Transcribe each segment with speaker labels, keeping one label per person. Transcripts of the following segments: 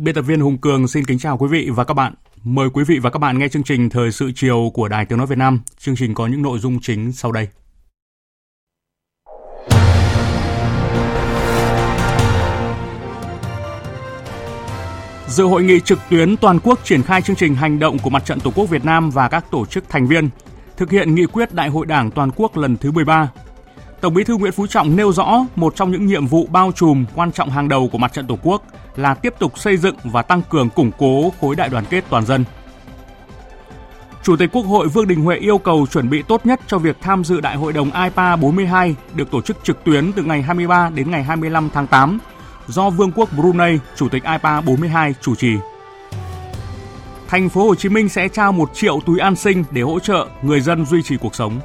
Speaker 1: Biên tập viên Hùng Cường xin kính chào quý vị và các bạn. Mời quý vị và các bạn nghe chương trình Thời sự chiều của Đài Tiếng Nói Việt Nam. Chương trình có những nội dung chính sau đây. Dự hội nghị trực tuyến toàn quốc triển khai chương trình hành động của Mặt trận Tổ quốc Việt Nam và các tổ chức thành viên, thực hiện nghị quyết Đại hội Đảng toàn quốc lần thứ 13 Tổng Bí thư Nguyễn Phú Trọng nêu rõ một trong những nhiệm vụ bao trùm quan trọng hàng đầu của mặt trận Tổ quốc là tiếp tục xây dựng và tăng cường củng cố khối đại đoàn kết toàn dân. Chủ tịch Quốc hội Vương Đình Huệ yêu cầu chuẩn bị tốt nhất cho việc tham dự Đại hội đồng IPA 42 được tổ chức trực tuyến từ ngày 23 đến ngày 25 tháng 8 do Vương quốc Brunei, Chủ tịch IPA 42 chủ trì. Thành phố Hồ Chí Minh sẽ trao 1 triệu túi an sinh để hỗ trợ người dân duy trì cuộc sống.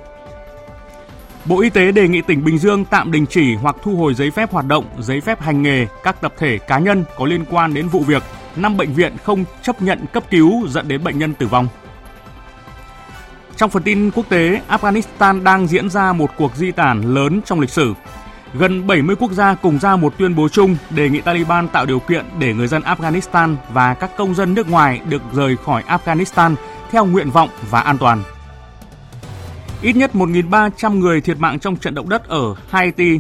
Speaker 1: Bộ Y tế đề nghị tỉnh Bình Dương tạm đình chỉ hoặc thu hồi giấy phép hoạt động, giấy phép hành nghề các tập thể cá nhân có liên quan đến vụ việc 5 bệnh viện không chấp nhận cấp cứu dẫn đến bệnh nhân tử vong. Trong phần tin quốc tế, Afghanistan đang diễn ra một cuộc di tản lớn trong lịch sử. Gần 70 quốc gia cùng ra một tuyên bố chung đề nghị Taliban tạo điều kiện để người dân Afghanistan và các công dân nước ngoài được rời khỏi Afghanistan theo nguyện vọng và an toàn. Ít nhất 1.300 người thiệt mạng trong trận động đất ở Haiti.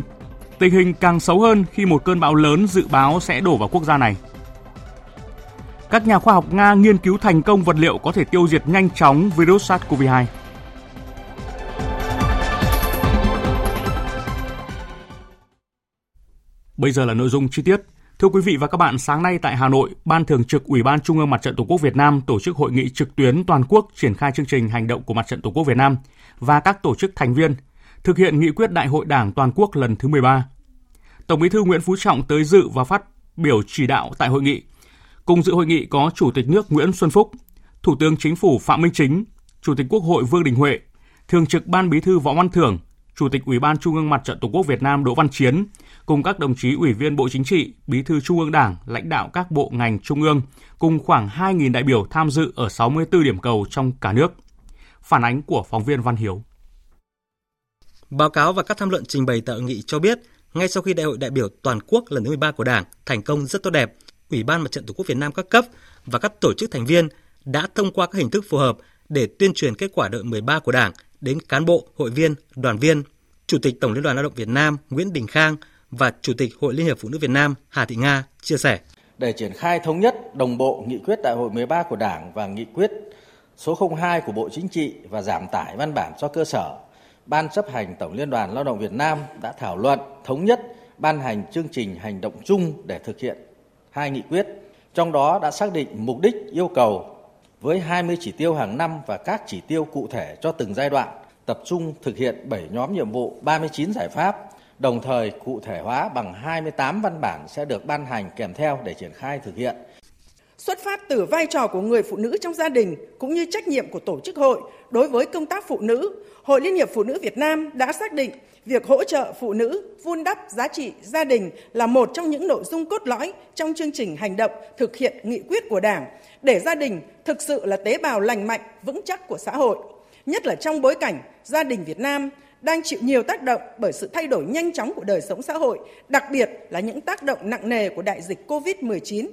Speaker 1: Tình hình càng xấu hơn khi một cơn bão lớn dự báo sẽ đổ vào quốc gia này. Các nhà khoa học Nga nghiên cứu thành công vật liệu có thể tiêu diệt nhanh chóng virus SARS-CoV-2. Bây giờ là nội dung chi tiết. Thưa quý vị và các bạn, sáng nay tại Hà Nội, Ban Thường trực Ủy ban Trung ương Mặt trận Tổ quốc Việt Nam tổ chức hội nghị trực tuyến toàn quốc triển khai chương trình hành động của Mặt trận Tổ quốc Việt Nam và các tổ chức thành viên thực hiện nghị quyết Đại hội Đảng toàn quốc lần thứ 13. Tổng Bí thư Nguyễn Phú Trọng tới dự và phát biểu chỉ đạo tại hội nghị. Cùng dự hội nghị có Chủ tịch nước Nguyễn Xuân Phúc, Thủ tướng Chính phủ Phạm Minh Chính, Chủ tịch Quốc hội Vương Đình Huệ, Thường trực Ban Bí thư Võ Văn Thưởng, Chủ tịch Ủy ban Trung ương Mặt trận Tổ quốc Việt Nam Đỗ Văn Chiến, cùng các đồng chí Ủy viên Bộ Chính trị, Bí thư Trung ương Đảng, lãnh đạo các bộ ngành trung ương, cùng khoảng 2.000 đại biểu tham dự ở 64 điểm cầu trong cả nước. Phản ánh của phóng viên Văn Hiếu.
Speaker 2: Báo cáo và các tham luận trình bày tại hội nghị cho biết, ngay sau khi Đại hội đại biểu toàn quốc lần thứ 13 của Đảng thành công rất tốt đẹp, Ủy ban Mặt trận Tổ quốc Việt Nam các cấp và các tổ chức thành viên đã thông qua các hình thức phù hợp để tuyên truyền kết quả đại hội 13 của Đảng đến cán bộ, hội viên, đoàn viên. Chủ tịch Tổng Liên đoàn Lao động Việt Nam Nguyễn Đình Khang và Chủ tịch Hội Liên hiệp Phụ nữ Việt Nam Hà Thị Nga chia sẻ.
Speaker 3: Để triển khai thống nhất, đồng bộ nghị quyết đại hội 13 của Đảng và nghị quyết số 02 của Bộ Chính trị và giảm tải văn bản cho cơ sở, Ban chấp hành Tổng Liên đoàn Lao động Việt Nam đã thảo luận thống nhất ban hành chương trình hành động chung để thực hiện hai nghị quyết. Trong đó đã xác định mục đích yêu cầu với 20 chỉ tiêu hàng năm và các chỉ tiêu cụ thể cho từng giai đoạn, tập trung thực hiện 7 nhóm nhiệm vụ, 39 giải pháp, đồng thời cụ thể hóa bằng 28 văn bản sẽ được ban hành kèm theo để triển khai thực hiện.
Speaker 4: Xuất phát từ vai trò của người phụ nữ trong gia đình cũng như trách nhiệm của tổ chức hội đối với công tác phụ nữ, Hội Liên hiệp Phụ nữ Việt Nam đã xác định việc hỗ trợ phụ nữ vun đắp giá trị gia đình là một trong những nội dung cốt lõi trong chương trình hành động thực hiện nghị quyết của Đảng để gia đình thực sự là tế bào lành mạnh, vững chắc của xã hội. Nhất là trong bối cảnh gia đình Việt Nam đang chịu nhiều tác động bởi sự thay đổi nhanh chóng của đời sống xã hội, đặc biệt là những tác động nặng nề của đại dịch COVID-19.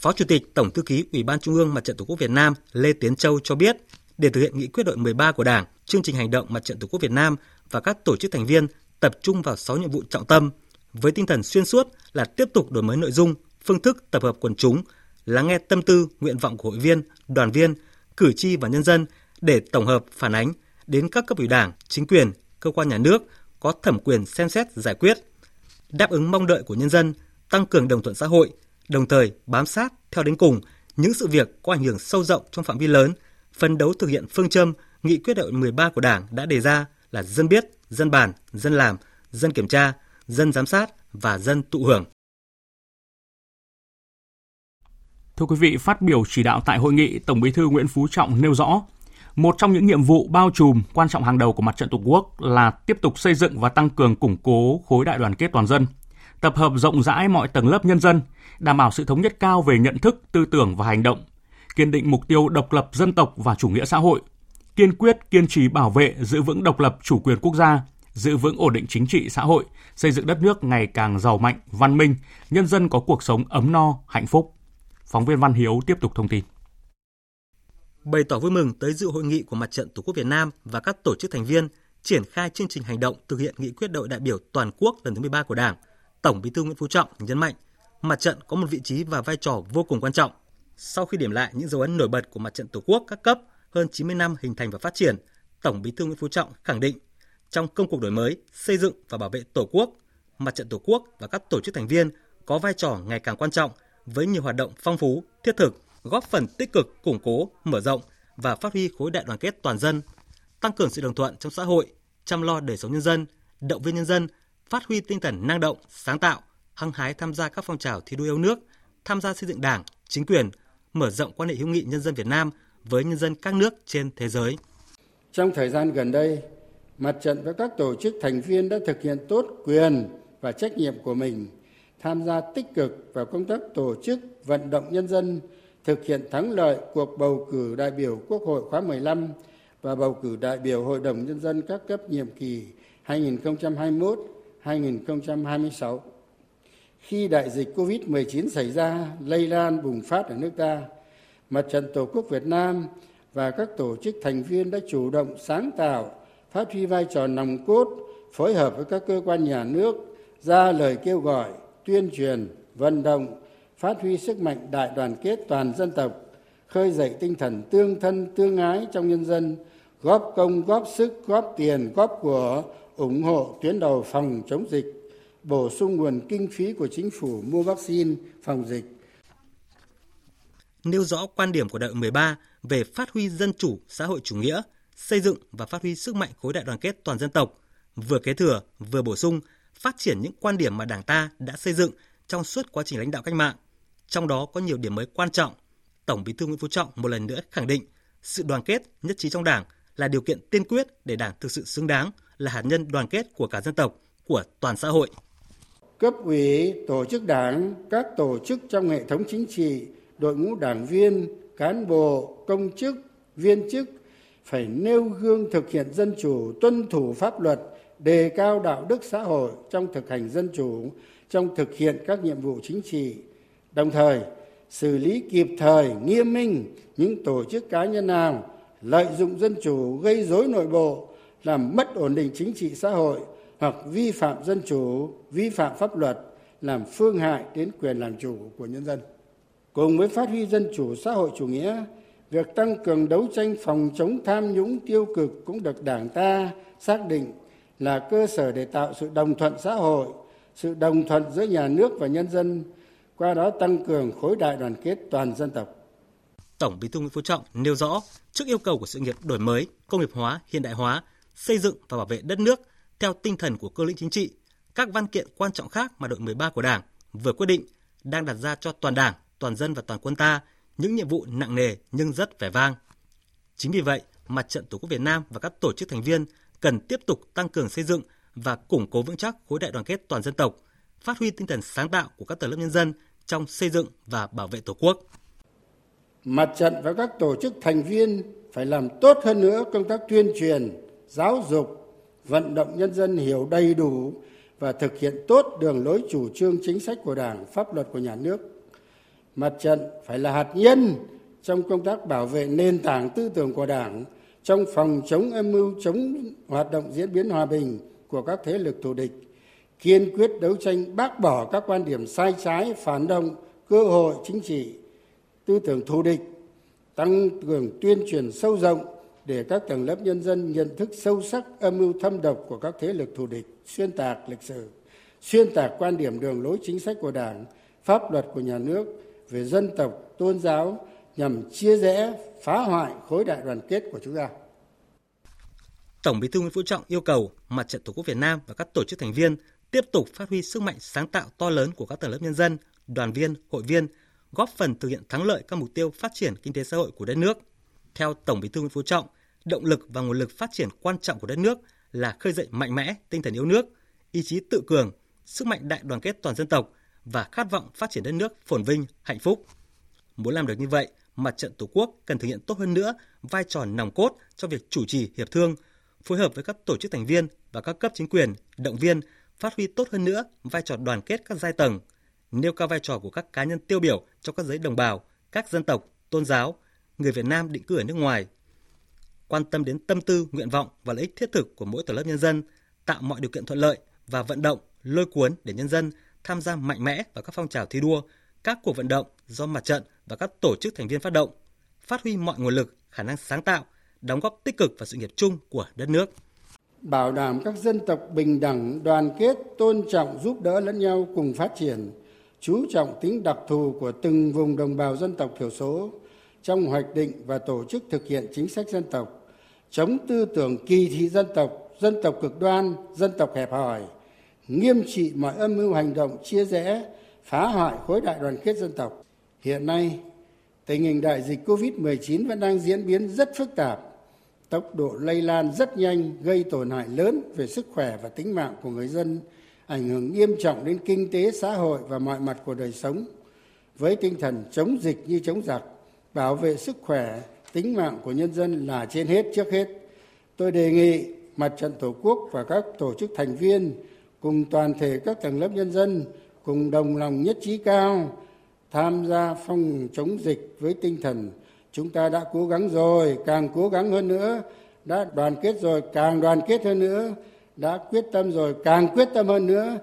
Speaker 2: Phó Chủ tịch Tổng thư ký Ủy ban Trung ương Mặt trận Tổ quốc Việt Nam Lê Tiến Châu cho biết, để thực hiện nghị quyết đội 13 của Đảng, chương trình hành động Mặt trận Tổ quốc Việt Nam và các tổ chức thành viên tập trung vào 6 nhiệm vụ trọng tâm với tinh thần xuyên suốt là tiếp tục đổi mới nội dung, phương thức tập hợp quần chúng, lắng nghe tâm tư, nguyện vọng của hội viên, đoàn viên, cử tri và nhân dân để tổng hợp phản ánh đến các cấp ủy đảng, chính quyền, cơ quan nhà nước có thẩm quyền xem xét giải quyết. đáp ứng mong đợi của nhân dân, tăng cường đồng thuận xã hội, đồng thời bám sát theo đến cùng những sự việc có ảnh hưởng sâu rộng trong phạm vi lớn, phấn đấu thực hiện phương châm nghị quyết đại hội 13 của Đảng đã đề ra là dân biết, dân bàn, dân làm, dân kiểm tra, dân giám sát và dân tụ hưởng.
Speaker 1: Thưa quý vị, phát biểu chỉ đạo tại hội nghị, Tổng Bí thư Nguyễn Phú Trọng nêu rõ, một trong những nhiệm vụ bao trùm quan trọng hàng đầu của mặt trận Tổ quốc là tiếp tục xây dựng và tăng cường củng cố khối đại đoàn kết toàn dân, tập hợp rộng rãi mọi tầng lớp nhân dân, đảm bảo sự thống nhất cao về nhận thức, tư tưởng và hành động, kiên định mục tiêu độc lập dân tộc và chủ nghĩa xã hội, kiên quyết kiên trì bảo vệ giữ vững độc lập chủ quyền quốc gia, giữ vững ổn định chính trị xã hội, xây dựng đất nước ngày càng giàu mạnh, văn minh, nhân dân có cuộc sống ấm no, hạnh phúc. Phóng viên Văn Hiếu tiếp tục thông tin.
Speaker 2: Bày tỏ vui mừng tới dự hội nghị của Mặt trận Tổ quốc Việt Nam và các tổ chức thành viên triển khai chương trình hành động thực hiện nghị quyết đại đại biểu toàn quốc lần thứ 13 của Đảng, Tổng Bí thư Nguyễn Phú Trọng nhấn mạnh, mặt trận có một vị trí và vai trò vô cùng quan trọng. Sau khi điểm lại những dấu ấn nổi bật của mặt trận Tổ quốc các cấp hơn 90 năm hình thành và phát triển, Tổng Bí thư Nguyễn Phú Trọng khẳng định trong công cuộc đổi mới, xây dựng và bảo vệ Tổ quốc, mặt trận Tổ quốc và các tổ chức thành viên có vai trò ngày càng quan trọng với nhiều hoạt động phong phú, thiết thực, góp phần tích cực củng cố, mở rộng và phát huy khối đại đoàn kết toàn dân, tăng cường sự đồng thuận trong xã hội, chăm lo đời sống nhân dân, động viên nhân dân, phát huy tinh thần năng động, sáng tạo, hăng hái tham gia các phong trào thi đua yêu nước, tham gia xây dựng Đảng, chính quyền, mở rộng quan hệ hữu nghị nhân dân Việt Nam với nhân dân các nước trên thế giới.
Speaker 5: Trong thời gian gần đây, mặt trận và các tổ chức thành viên đã thực hiện tốt quyền và trách nhiệm của mình, tham gia tích cực vào công tác tổ chức vận động nhân dân thực hiện thắng lợi cuộc bầu cử đại biểu Quốc hội khóa 15 và bầu cử đại biểu Hội đồng Nhân dân các cấp nhiệm kỳ 2026, Khi đại dịch COVID-19 xảy ra, lây lan bùng phát ở nước ta, Mặt trận Tổ quốc Việt Nam và các tổ chức thành viên đã chủ động sáng tạo, phát huy vai trò nòng cốt, phối hợp với các cơ quan nhà nước, ra lời kêu gọi, tuyên truyền, vận động, phát huy sức mạnh đại đoàn kết toàn dân tộc, khơi dậy tinh thần tương thân tương ái trong nhân dân, góp công góp sức góp tiền góp của ủng hộ tuyến đầu phòng chống dịch, bổ sung nguồn kinh phí của chính phủ mua vaccine phòng dịch.
Speaker 2: Nêu rõ quan điểm của đại hội 13 về phát huy dân chủ, xã hội chủ nghĩa, xây dựng và phát huy sức mạnh khối đại đoàn kết toàn dân tộc, vừa kế thừa, vừa bổ sung, phát triển những quan điểm mà đảng ta đã xây dựng trong suốt quá trình lãnh đạo cách mạng. Trong đó có nhiều điểm mới quan trọng, tổng bí thư nguyễn phú trọng một lần nữa khẳng định sự đoàn kết, nhất trí trong đảng là điều kiện tiên quyết để Đảng thực sự xứng đáng là hạt nhân đoàn kết của cả dân tộc, của toàn xã hội.
Speaker 5: Cấp ủy, tổ chức đảng, các tổ chức trong hệ thống chính trị, đội ngũ đảng viên, cán bộ, công chức, viên chức phải nêu gương thực hiện dân chủ, tuân thủ pháp luật, đề cao đạo đức xã hội trong thực hành dân chủ, trong thực hiện các nhiệm vụ chính trị. Đồng thời, xử lý kịp thời, nghiêm minh những tổ chức cá nhân nào lợi dụng dân chủ gây rối nội bộ làm mất ổn định chính trị xã hội hoặc vi phạm dân chủ vi phạm pháp luật làm phương hại đến quyền làm chủ của nhân dân. Cùng với phát huy dân chủ xã hội chủ nghĩa việc tăng cường đấu tranh phòng chống tham nhũng tiêu cực cũng được đảng ta xác định là cơ sở để tạo sự đồng thuận xã hội sự đồng thuận giữa nhà nước và nhân dân qua đó tăng cường khối đại đoàn kết toàn dân tộc.
Speaker 2: Tổng Bí thư Nguyễn Phú Trọng nêu rõ, trước yêu cầu của sự nghiệp đổi mới, công nghiệp hóa, hiện đại hóa, xây dựng và bảo vệ đất nước theo tinh thần của cơ lĩnh chính trị, các văn kiện quan trọng khác mà đội 13 của Đảng vừa quyết định đang đặt ra cho toàn Đảng, toàn dân và toàn quân ta những nhiệm vụ nặng nề nhưng rất vẻ vang. Chính vì vậy, Mặt trận Tổ quốc Việt Nam và các tổ chức thành viên cần tiếp tục tăng cường xây dựng và củng cố vững chắc khối đại đoàn kết toàn dân tộc, phát huy tinh thần sáng tạo của các tầng lớp nhân dân trong xây dựng và bảo vệ Tổ quốc
Speaker 5: mặt trận và các tổ chức thành viên phải làm tốt hơn nữa công tác tuyên truyền giáo dục, vận động nhân dân hiểu đầy đủ và thực hiện tốt đường lối chủ trương chính sách của đảng, pháp luật của nhà nước. Mặt trận phải là hạt nhân trong công tác bảo vệ nền tảng tư tưởng của đảng trong phòng chống âm mưu chống hoạt động diễn biến hòa bình của các thế lực thù địch, kiên quyết đấu tranh bác bỏ các quan điểm sai trái, phản động, cơ hội chính trị, tư tưởng thù địch, tăng cường tuyên truyền sâu rộng để các tầng lớp nhân dân nhận thức sâu sắc âm mưu thâm độc của các thế lực thù địch xuyên tạc lịch sử xuyên tạc quan điểm đường lối chính sách của Đảng, pháp luật của nhà nước về dân tộc, tôn giáo nhằm chia rẽ, phá hoại khối đại đoàn kết của chúng ta.
Speaker 2: Tổng Bí thư Nguyễn Phú Trọng yêu cầu Mặt trận Tổ quốc Việt Nam và các tổ chức thành viên tiếp tục phát huy sức mạnh sáng tạo to lớn của các tầng lớp nhân dân, đoàn viên, hội viên, góp phần thực hiện thắng lợi các mục tiêu phát triển kinh tế xã hội của đất nước. Theo Tổng Bí thư Nguyễn Phú Trọng, động lực và nguồn lực phát triển quan trọng của đất nước là khơi dậy mạnh mẽ tinh thần yêu nước, ý chí tự cường, sức mạnh đại đoàn kết toàn dân tộc và khát vọng phát triển đất nước phồn vinh, hạnh phúc. Muốn làm được như vậy, Mặt trận Tổ quốc cần thực hiện tốt hơn nữa vai trò nòng cốt trong việc chủ trì hiệp thương, phối hợp với các tổ chức thành viên và các cấp chính quyền, động viên phát huy tốt hơn nữa vai trò đoàn kết các giai tầng, nêu cao vai trò của các cá nhân tiêu biểu trong các giới đồng bào, các dân tộc, tôn giáo, người Việt Nam định cư ở nước ngoài, quan tâm đến tâm tư, nguyện vọng và lợi ích thiết thực của mỗi tầng lớp nhân dân, tạo mọi điều kiện thuận lợi và vận động, lôi cuốn để nhân dân tham gia mạnh mẽ vào các phong trào thi đua, các cuộc vận động do mặt trận và các tổ chức thành viên phát động, phát huy mọi nguồn lực, khả năng sáng tạo, đóng góp tích cực vào sự nghiệp chung của đất nước.
Speaker 5: Bảo đảm các dân tộc bình đẳng, đoàn kết, tôn trọng, giúp đỡ lẫn nhau cùng phát triển, chú trọng tính đặc thù của từng vùng đồng bào dân tộc thiểu số trong hoạch định và tổ chức thực hiện chính sách dân tộc, chống tư tưởng kỳ thị dân tộc, dân tộc cực đoan, dân tộc hẹp hòi, nghiêm trị mọi âm mưu hành động chia rẽ, phá hoại khối đại đoàn kết dân tộc. Hiện nay, tình hình đại dịch Covid-19 vẫn đang diễn biến rất phức tạp, tốc độ lây lan rất nhanh, gây tổn hại lớn về sức khỏe và tính mạng của người dân, ảnh hưởng nghiêm trọng đến kinh tế xã hội và mọi mặt của đời sống. Với tinh thần chống dịch như chống giặc, bảo vệ sức khỏe, tính mạng của nhân dân là trên hết, trước hết. Tôi đề nghị Mặt trận Tổ quốc và các tổ chức thành viên cùng toàn thể các tầng lớp nhân dân cùng đồng lòng nhất trí cao tham gia phòng chống dịch với tinh thần chúng ta đã cố gắng rồi, càng cố gắng hơn nữa, đã đoàn kết rồi, càng đoàn kết hơn nữa, đã quyết tâm rồi, càng quyết tâm hơn nữa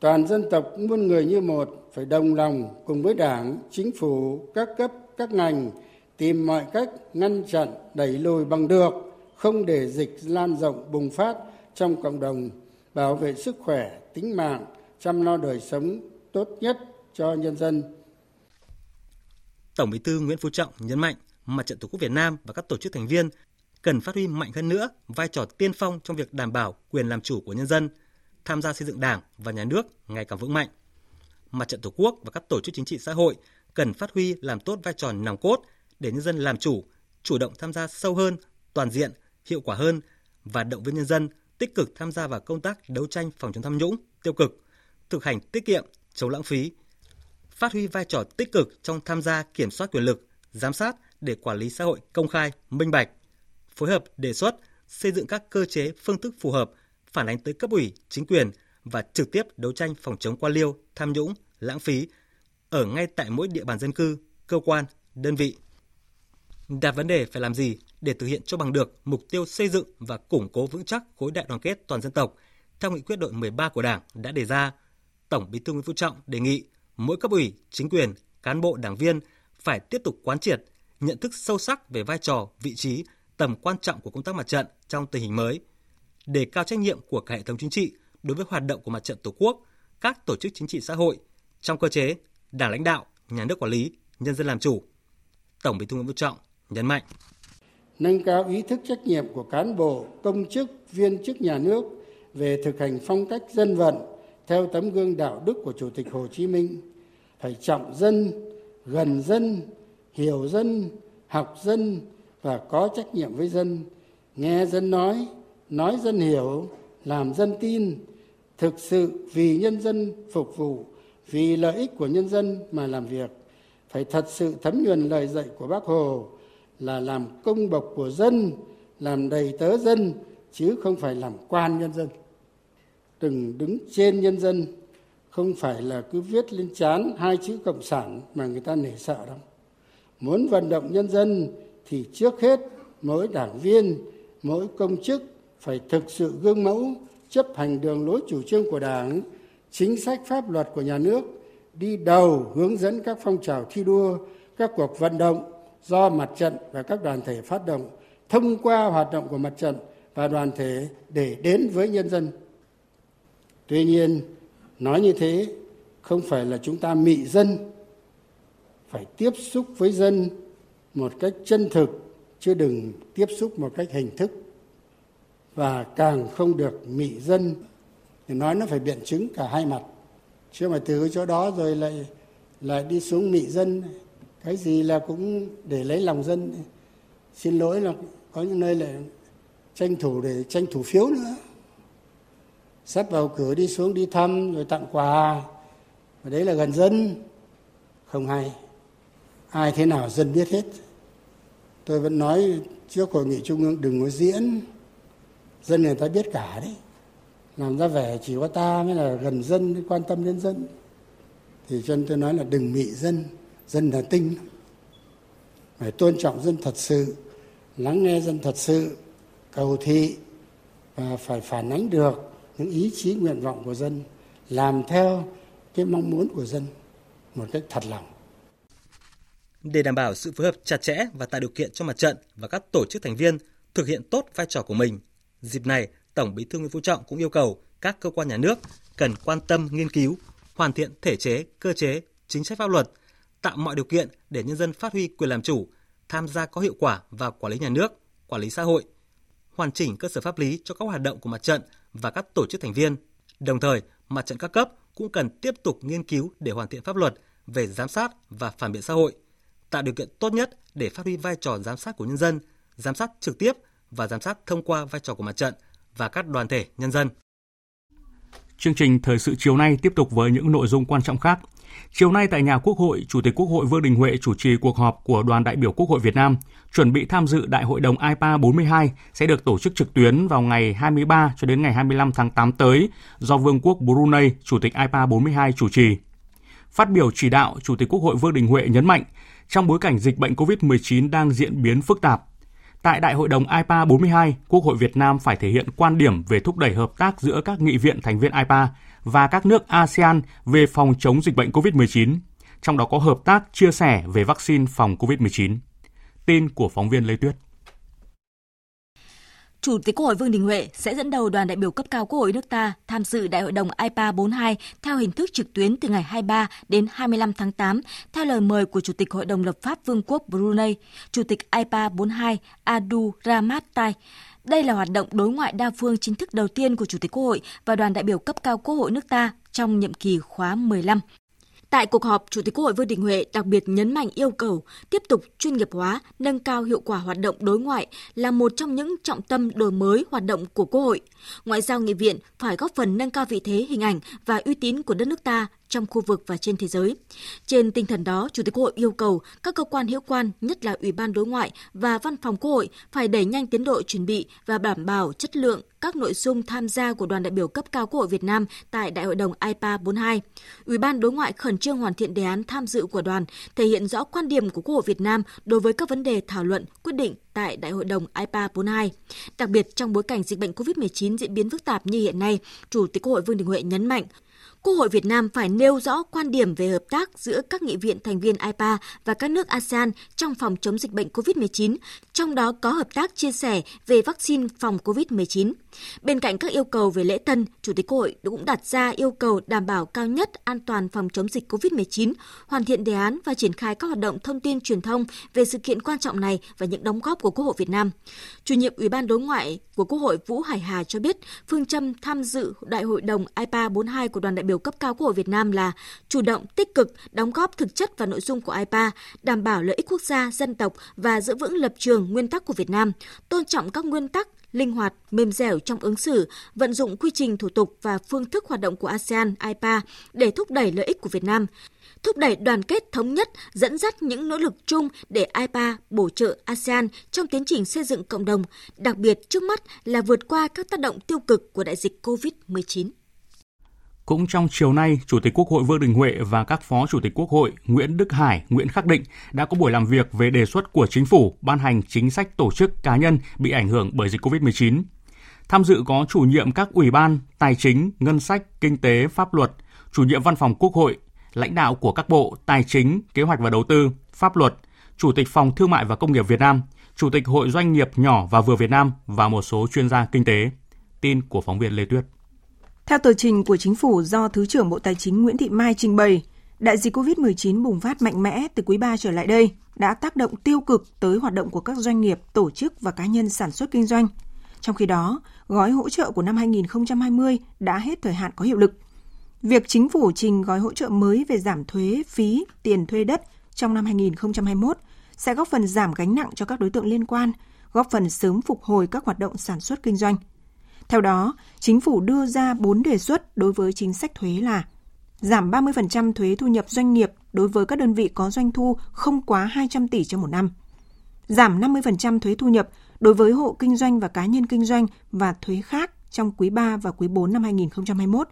Speaker 5: toàn dân tộc muôn người như một phải đồng lòng cùng với đảng, chính phủ, các cấp, các ngành tìm mọi cách ngăn chặn đẩy lùi bằng được không để dịch lan rộng bùng phát trong cộng đồng bảo vệ sức khỏe tính mạng chăm lo đời sống tốt nhất cho nhân dân
Speaker 2: Tổng Bí thư Nguyễn Phú Trọng nhấn mạnh Mặt trận Tổ quốc Việt Nam và các tổ chức thành viên cần phát huy mạnh hơn nữa vai trò tiên phong trong việc đảm bảo quyền làm chủ của nhân dân, tham gia xây dựng Đảng và nhà nước ngày càng vững mạnh. Mặt trận Tổ quốc và các tổ chức chính trị xã hội cần phát huy làm tốt vai trò nòng cốt để nhân dân làm chủ, chủ động tham gia sâu hơn, toàn diện, hiệu quả hơn và động viên nhân dân tích cực tham gia vào công tác đấu tranh phòng chống tham nhũng, tiêu cực, thực hành tiết kiệm, chống lãng phí, phát huy vai trò tích cực trong tham gia kiểm soát quyền lực, giám sát để quản lý xã hội công khai, minh bạch, phối hợp đề xuất xây dựng các cơ chế phương thức phù hợp phản ánh tới cấp ủy, chính quyền và trực tiếp đấu tranh phòng chống quan liêu, tham nhũng, lãng phí ở ngay tại mỗi địa bàn dân cư, cơ quan, đơn vị. Đặt vấn đề phải làm gì để thực hiện cho bằng được mục tiêu xây dựng và củng cố vững chắc khối đại đoàn kết toàn dân tộc theo nghị quyết đội 13 của Đảng đã đề ra, Tổng Bí thư Nguyễn Phú Trọng đề nghị mỗi cấp ủy, chính quyền, cán bộ đảng viên phải tiếp tục quán triệt, nhận thức sâu sắc về vai trò, vị trí, tầm quan trọng của công tác mặt trận trong tình hình mới, đề cao trách nhiệm của cả hệ thống chính trị đối với hoạt động của mặt trận Tổ quốc, các tổ chức chính trị xã hội trong cơ chế đảng lãnh đạo, nhà nước quản lý, nhân dân làm chủ. Tổng Bí thư Nguyễn Phú Trọng nhấn mạnh.
Speaker 5: Nâng cao ý thức trách nhiệm của cán bộ, công chức, viên chức nhà nước về thực hành phong cách dân vận theo tấm gương đạo đức của Chủ tịch Hồ Chí Minh, phải trọng dân, gần dân, hiểu dân, học dân và có trách nhiệm với dân, nghe dân nói, nói dân hiểu, làm dân tin, thực sự vì nhân dân phục vụ, vì lợi ích của nhân dân mà làm việc, phải thật sự thấm nhuần lời dạy của Bác Hồ là làm công bộc của dân, làm đầy tớ dân chứ không phải làm quan nhân dân. Đừng đứng trên nhân dân không phải là cứ viết lên chán hai chữ cộng sản mà người ta nể sợ đâu. Muốn vận động nhân dân thì trước hết mỗi đảng viên mỗi công chức phải thực sự gương mẫu chấp hành đường lối chủ trương của đảng chính sách pháp luật của nhà nước đi đầu hướng dẫn các phong trào thi đua các cuộc vận động do mặt trận và các đoàn thể phát động, thông qua hoạt động của mặt trận và đoàn thể để đến với nhân dân. Tuy nhiên, nói như thế không phải là chúng ta mị dân, phải tiếp xúc với dân một cách chân thực, chứ đừng tiếp xúc một cách hình thức. Và càng không được mị dân, thì nói nó phải biện chứng cả hai mặt. Chứ mà từ chỗ đó rồi lại lại đi xuống mị dân cái gì là cũng để lấy lòng dân. Xin lỗi là có những nơi lại tranh thủ để tranh thủ phiếu nữa. Sắp vào cử đi xuống đi thăm rồi tặng quà. Và đấy là gần dân. Không hay. Ai thế nào dân biết hết. Tôi vẫn nói trước hội nghị trung ương đừng có diễn. Dân người ta biết cả đấy. Làm ra vẻ chỉ có ta mới là gần dân, quan tâm đến dân. Thì cho nên tôi nói là đừng mị dân dân là tinh phải tôn trọng dân thật sự lắng nghe dân thật sự cầu thị và phải phản ánh được những ý chí nguyện vọng của dân làm theo cái mong muốn của dân một cách thật lòng
Speaker 2: để đảm bảo sự phối hợp chặt chẽ và tạo điều kiện cho mặt trận và các tổ chức thành viên thực hiện tốt vai trò của mình. Dịp này, Tổng Bí thư Nguyễn Phú Trọng cũng yêu cầu các cơ quan nhà nước cần quan tâm nghiên cứu, hoàn thiện thể chế, cơ chế, chính sách pháp luật, tạo mọi điều kiện để nhân dân phát huy quyền làm chủ, tham gia có hiệu quả vào quản lý nhà nước, quản lý xã hội, hoàn chỉnh cơ sở pháp lý cho các hoạt động của mặt trận và các tổ chức thành viên. Đồng thời, mặt trận các cấp cũng cần tiếp tục nghiên cứu để hoàn thiện pháp luật về giám sát và phản biện xã hội, tạo điều kiện tốt nhất để phát huy vai trò giám sát của nhân dân, giám sát trực tiếp và giám sát thông qua vai trò của mặt trận và các đoàn thể nhân dân.
Speaker 1: Chương trình thời sự chiều nay tiếp tục với những nội dung quan trọng khác. Chiều nay tại nhà Quốc hội, Chủ tịch Quốc hội Vương Đình Huệ chủ trì cuộc họp của đoàn đại biểu Quốc hội Việt Nam chuẩn bị tham dự Đại hội đồng IPA 42 sẽ được tổ chức trực tuyến vào ngày 23 cho đến ngày 25 tháng 8 tới do Vương quốc Brunei, Chủ tịch IPA 42 chủ trì. Phát biểu chỉ đạo, Chủ tịch Quốc hội Vương Đình Huệ nhấn mạnh, trong bối cảnh dịch bệnh COVID-19 đang diễn biến phức tạp, Tại Đại hội đồng IPA 42, Quốc hội Việt Nam phải thể hiện quan điểm về thúc đẩy hợp tác giữa các nghị viện thành viên IPA và các nước ASEAN về phòng chống dịch bệnh COVID-19, trong đó có hợp tác chia sẻ về vaccine phòng COVID-19. Tin của phóng viên Lê Tuyết.
Speaker 6: Chủ tịch Quốc hội Vương Đình Huệ sẽ dẫn đầu đoàn đại biểu cấp cao Quốc hội nước ta tham dự Đại hội đồng IPA 42 theo hình thức trực tuyến từ ngày 23 đến 25 tháng 8 theo lời mời của Chủ tịch Hội đồng lập pháp Vương quốc Brunei, Chủ tịch IPA 42 Adu Ramatai. Đây là hoạt động đối ngoại đa phương chính thức đầu tiên của Chủ tịch Quốc hội và đoàn đại biểu cấp cao Quốc hội nước ta trong nhiệm kỳ khóa 15. Tại cuộc họp, Chủ tịch Quốc hội Vương Đình Huệ đặc biệt nhấn mạnh yêu cầu tiếp tục chuyên nghiệp hóa, nâng cao hiệu quả hoạt động đối ngoại là một trong những trọng tâm đổi mới hoạt động của Quốc hội. Ngoại giao nghị viện phải góp phần nâng cao vị thế hình ảnh và uy tín của đất nước ta trong khu vực và trên thế giới. Trên tinh thần đó, Chủ tịch Quốc hội yêu cầu các cơ quan hữu quan, nhất là Ủy ban Đối ngoại và Văn phòng Quốc hội phải đẩy nhanh tiến độ chuẩn bị và đảm bảo chất lượng các nội dung tham gia của đoàn đại biểu cấp cao Quốc hội Việt Nam tại Đại hội đồng IPA 42. Ủy ban Đối ngoại khẩn trương hoàn thiện đề án tham dự của đoàn, thể hiện rõ quan điểm của Quốc hội Việt Nam đối với các vấn đề thảo luận, quyết định tại Đại hội đồng IPA 42. Đặc biệt trong bối cảnh dịch bệnh COVID-19 diễn biến phức tạp như hiện nay, Chủ tịch Quốc hội Vương Đình Huệ nhấn mạnh Quốc hội Việt Nam phải nêu rõ quan điểm về hợp tác giữa các nghị viện thành viên IPA và các nước ASEAN trong phòng chống dịch bệnh COVID-19, trong đó có hợp tác chia sẻ về vaccine phòng COVID-19. Bên cạnh các yêu cầu về lễ tân, Chủ tịch Quốc hội cũng đặt ra yêu cầu đảm bảo cao nhất an toàn phòng chống dịch COVID-19, hoàn thiện đề án và triển khai các hoạt động thông tin truyền thông về sự kiện quan trọng này và những đóng góp của Quốc hội Việt Nam. Chủ nhiệm Ủy ban Đối ngoại của Quốc hội Vũ Hải Hà cho biết, phương châm tham dự Đại hội đồng IPA 42 của đoàn đại biểu cấp cao Quốc hội Việt Nam là chủ động, tích cực, đóng góp thực chất vào nội dung của IPA, đảm bảo lợi ích quốc gia, dân tộc và giữ vững lập trường, nguyên tắc của Việt Nam, tôn trọng các nguyên tắc, linh hoạt, mềm dẻo trong ứng xử, vận dụng quy trình thủ tục và phương thức hoạt động của ASEAN, IPA để thúc đẩy lợi ích của Việt Nam thúc đẩy đoàn kết thống nhất, dẫn dắt những nỗ lực chung để IPA bổ trợ ASEAN trong tiến trình xây dựng cộng đồng, đặc biệt trước mắt là vượt qua các tác động tiêu cực của đại dịch COVID-19.
Speaker 1: Cũng trong chiều nay, Chủ tịch Quốc hội Vương Đình Huệ và các Phó Chủ tịch Quốc hội Nguyễn Đức Hải, Nguyễn Khắc Định đã có buổi làm việc về đề xuất của Chính phủ ban hành chính sách tổ chức cá nhân bị ảnh hưởng bởi dịch COVID-19. Tham dự có chủ nhiệm các ủy ban Tài chính, Ngân sách, Kinh tế, Pháp luật, chủ nhiệm Văn phòng Quốc hội, lãnh đạo của các bộ Tài chính, Kế hoạch và Đầu tư, Pháp luật, Chủ tịch Phòng Thương mại và Công nghiệp Việt Nam, Chủ tịch Hội Doanh nghiệp nhỏ và vừa Việt Nam và một số chuyên gia kinh tế. Tin của phóng viên Lê Tuyết.
Speaker 7: Theo tờ trình của chính phủ do Thứ trưởng Bộ Tài chính Nguyễn Thị Mai trình bày, đại dịch COVID-19 bùng phát mạnh mẽ từ quý 3 trở lại đây đã tác động tiêu cực tới hoạt động của các doanh nghiệp, tổ chức và cá nhân sản xuất kinh doanh. Trong khi đó, gói hỗ trợ của năm 2020 đã hết thời hạn có hiệu lực. Việc chính phủ trình gói hỗ trợ mới về giảm thuế, phí, tiền thuê đất trong năm 2021 sẽ góp phần giảm gánh nặng cho các đối tượng liên quan, góp phần sớm phục hồi các hoạt động sản xuất kinh doanh. Theo đó, chính phủ đưa ra 4 đề xuất đối với chính sách thuế là giảm 30% thuế thu nhập doanh nghiệp đối với các đơn vị có doanh thu không quá 200 tỷ trong một năm, giảm 50% thuế thu nhập đối với hộ kinh doanh và cá nhân kinh doanh và thuế khác trong quý 3 và quý 4 năm 2021.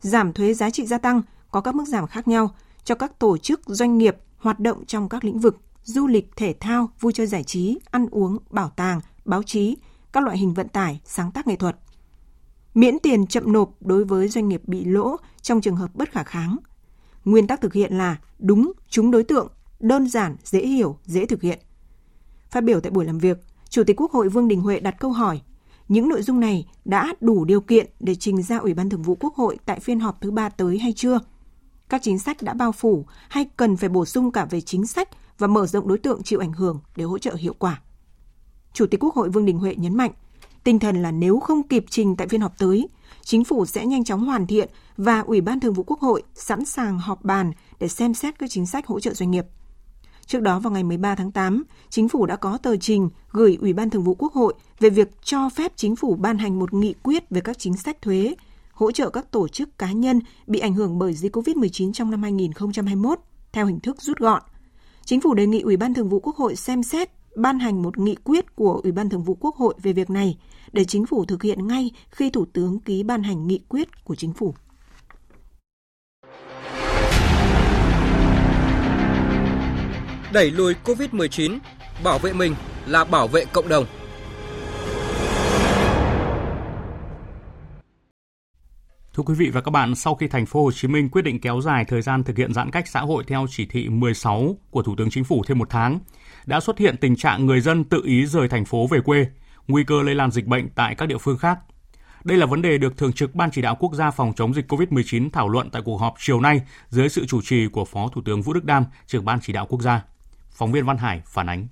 Speaker 7: Giảm thuế giá trị gia tăng có các mức giảm khác nhau cho các tổ chức doanh nghiệp hoạt động trong các lĩnh vực du lịch, thể thao, vui chơi giải trí, ăn uống, bảo tàng, báo chí, các loại hình vận tải, sáng tác nghệ thuật. Miễn tiền chậm nộp đối với doanh nghiệp bị lỗ trong trường hợp bất khả kháng. Nguyên tắc thực hiện là đúng, trúng đối tượng, đơn giản, dễ hiểu, dễ thực hiện. Phát biểu tại buổi làm việc, Chủ tịch Quốc hội Vương Đình Huệ đặt câu hỏi những nội dung này đã đủ điều kiện để trình ra Ủy ban Thường vụ Quốc hội tại phiên họp thứ ba tới hay chưa? Các chính sách đã bao phủ hay cần phải bổ sung cả về chính sách và mở rộng đối tượng chịu ảnh hưởng để hỗ trợ hiệu quả? Chủ tịch Quốc hội Vương Đình Huệ nhấn mạnh, tinh thần là nếu không kịp trình tại phiên họp tới, chính phủ sẽ nhanh chóng hoàn thiện và Ủy ban Thường vụ Quốc hội sẵn sàng họp bàn để xem xét các chính sách hỗ trợ doanh nghiệp. Trước đó vào ngày 13 tháng 8, Chính phủ đã có tờ trình gửi Ủy ban Thường vụ Quốc hội về việc cho phép Chính phủ ban hành một nghị quyết về các chính sách thuế, hỗ trợ các tổ chức cá nhân bị ảnh hưởng bởi dịch COVID-19 trong năm 2021 theo hình thức rút gọn. Chính phủ đề nghị Ủy ban Thường vụ Quốc hội xem xét ban hành một nghị quyết của Ủy ban Thường vụ Quốc hội về việc này để chính phủ thực hiện ngay khi Thủ tướng ký ban hành nghị quyết của chính phủ.
Speaker 8: Đẩy lùi COVID-19, bảo vệ mình là bảo vệ cộng đồng.
Speaker 1: Thưa quý vị và các bạn, sau khi thành phố Hồ Chí Minh quyết định kéo dài thời gian thực hiện giãn cách xã hội theo chỉ thị 16 của Thủ tướng Chính phủ thêm một tháng, đã xuất hiện tình trạng người dân tự ý rời thành phố về quê, nguy cơ lây lan dịch bệnh tại các địa phương khác. Đây là vấn đề được Thường trực Ban Chỉ đạo Quốc gia phòng chống dịch COVID-19 thảo luận tại cuộc họp chiều nay dưới sự chủ trì của Phó Thủ tướng Vũ Đức Đam, trưởng Ban Chỉ đạo Quốc gia. Phóng viên Văn Hải phản ánh.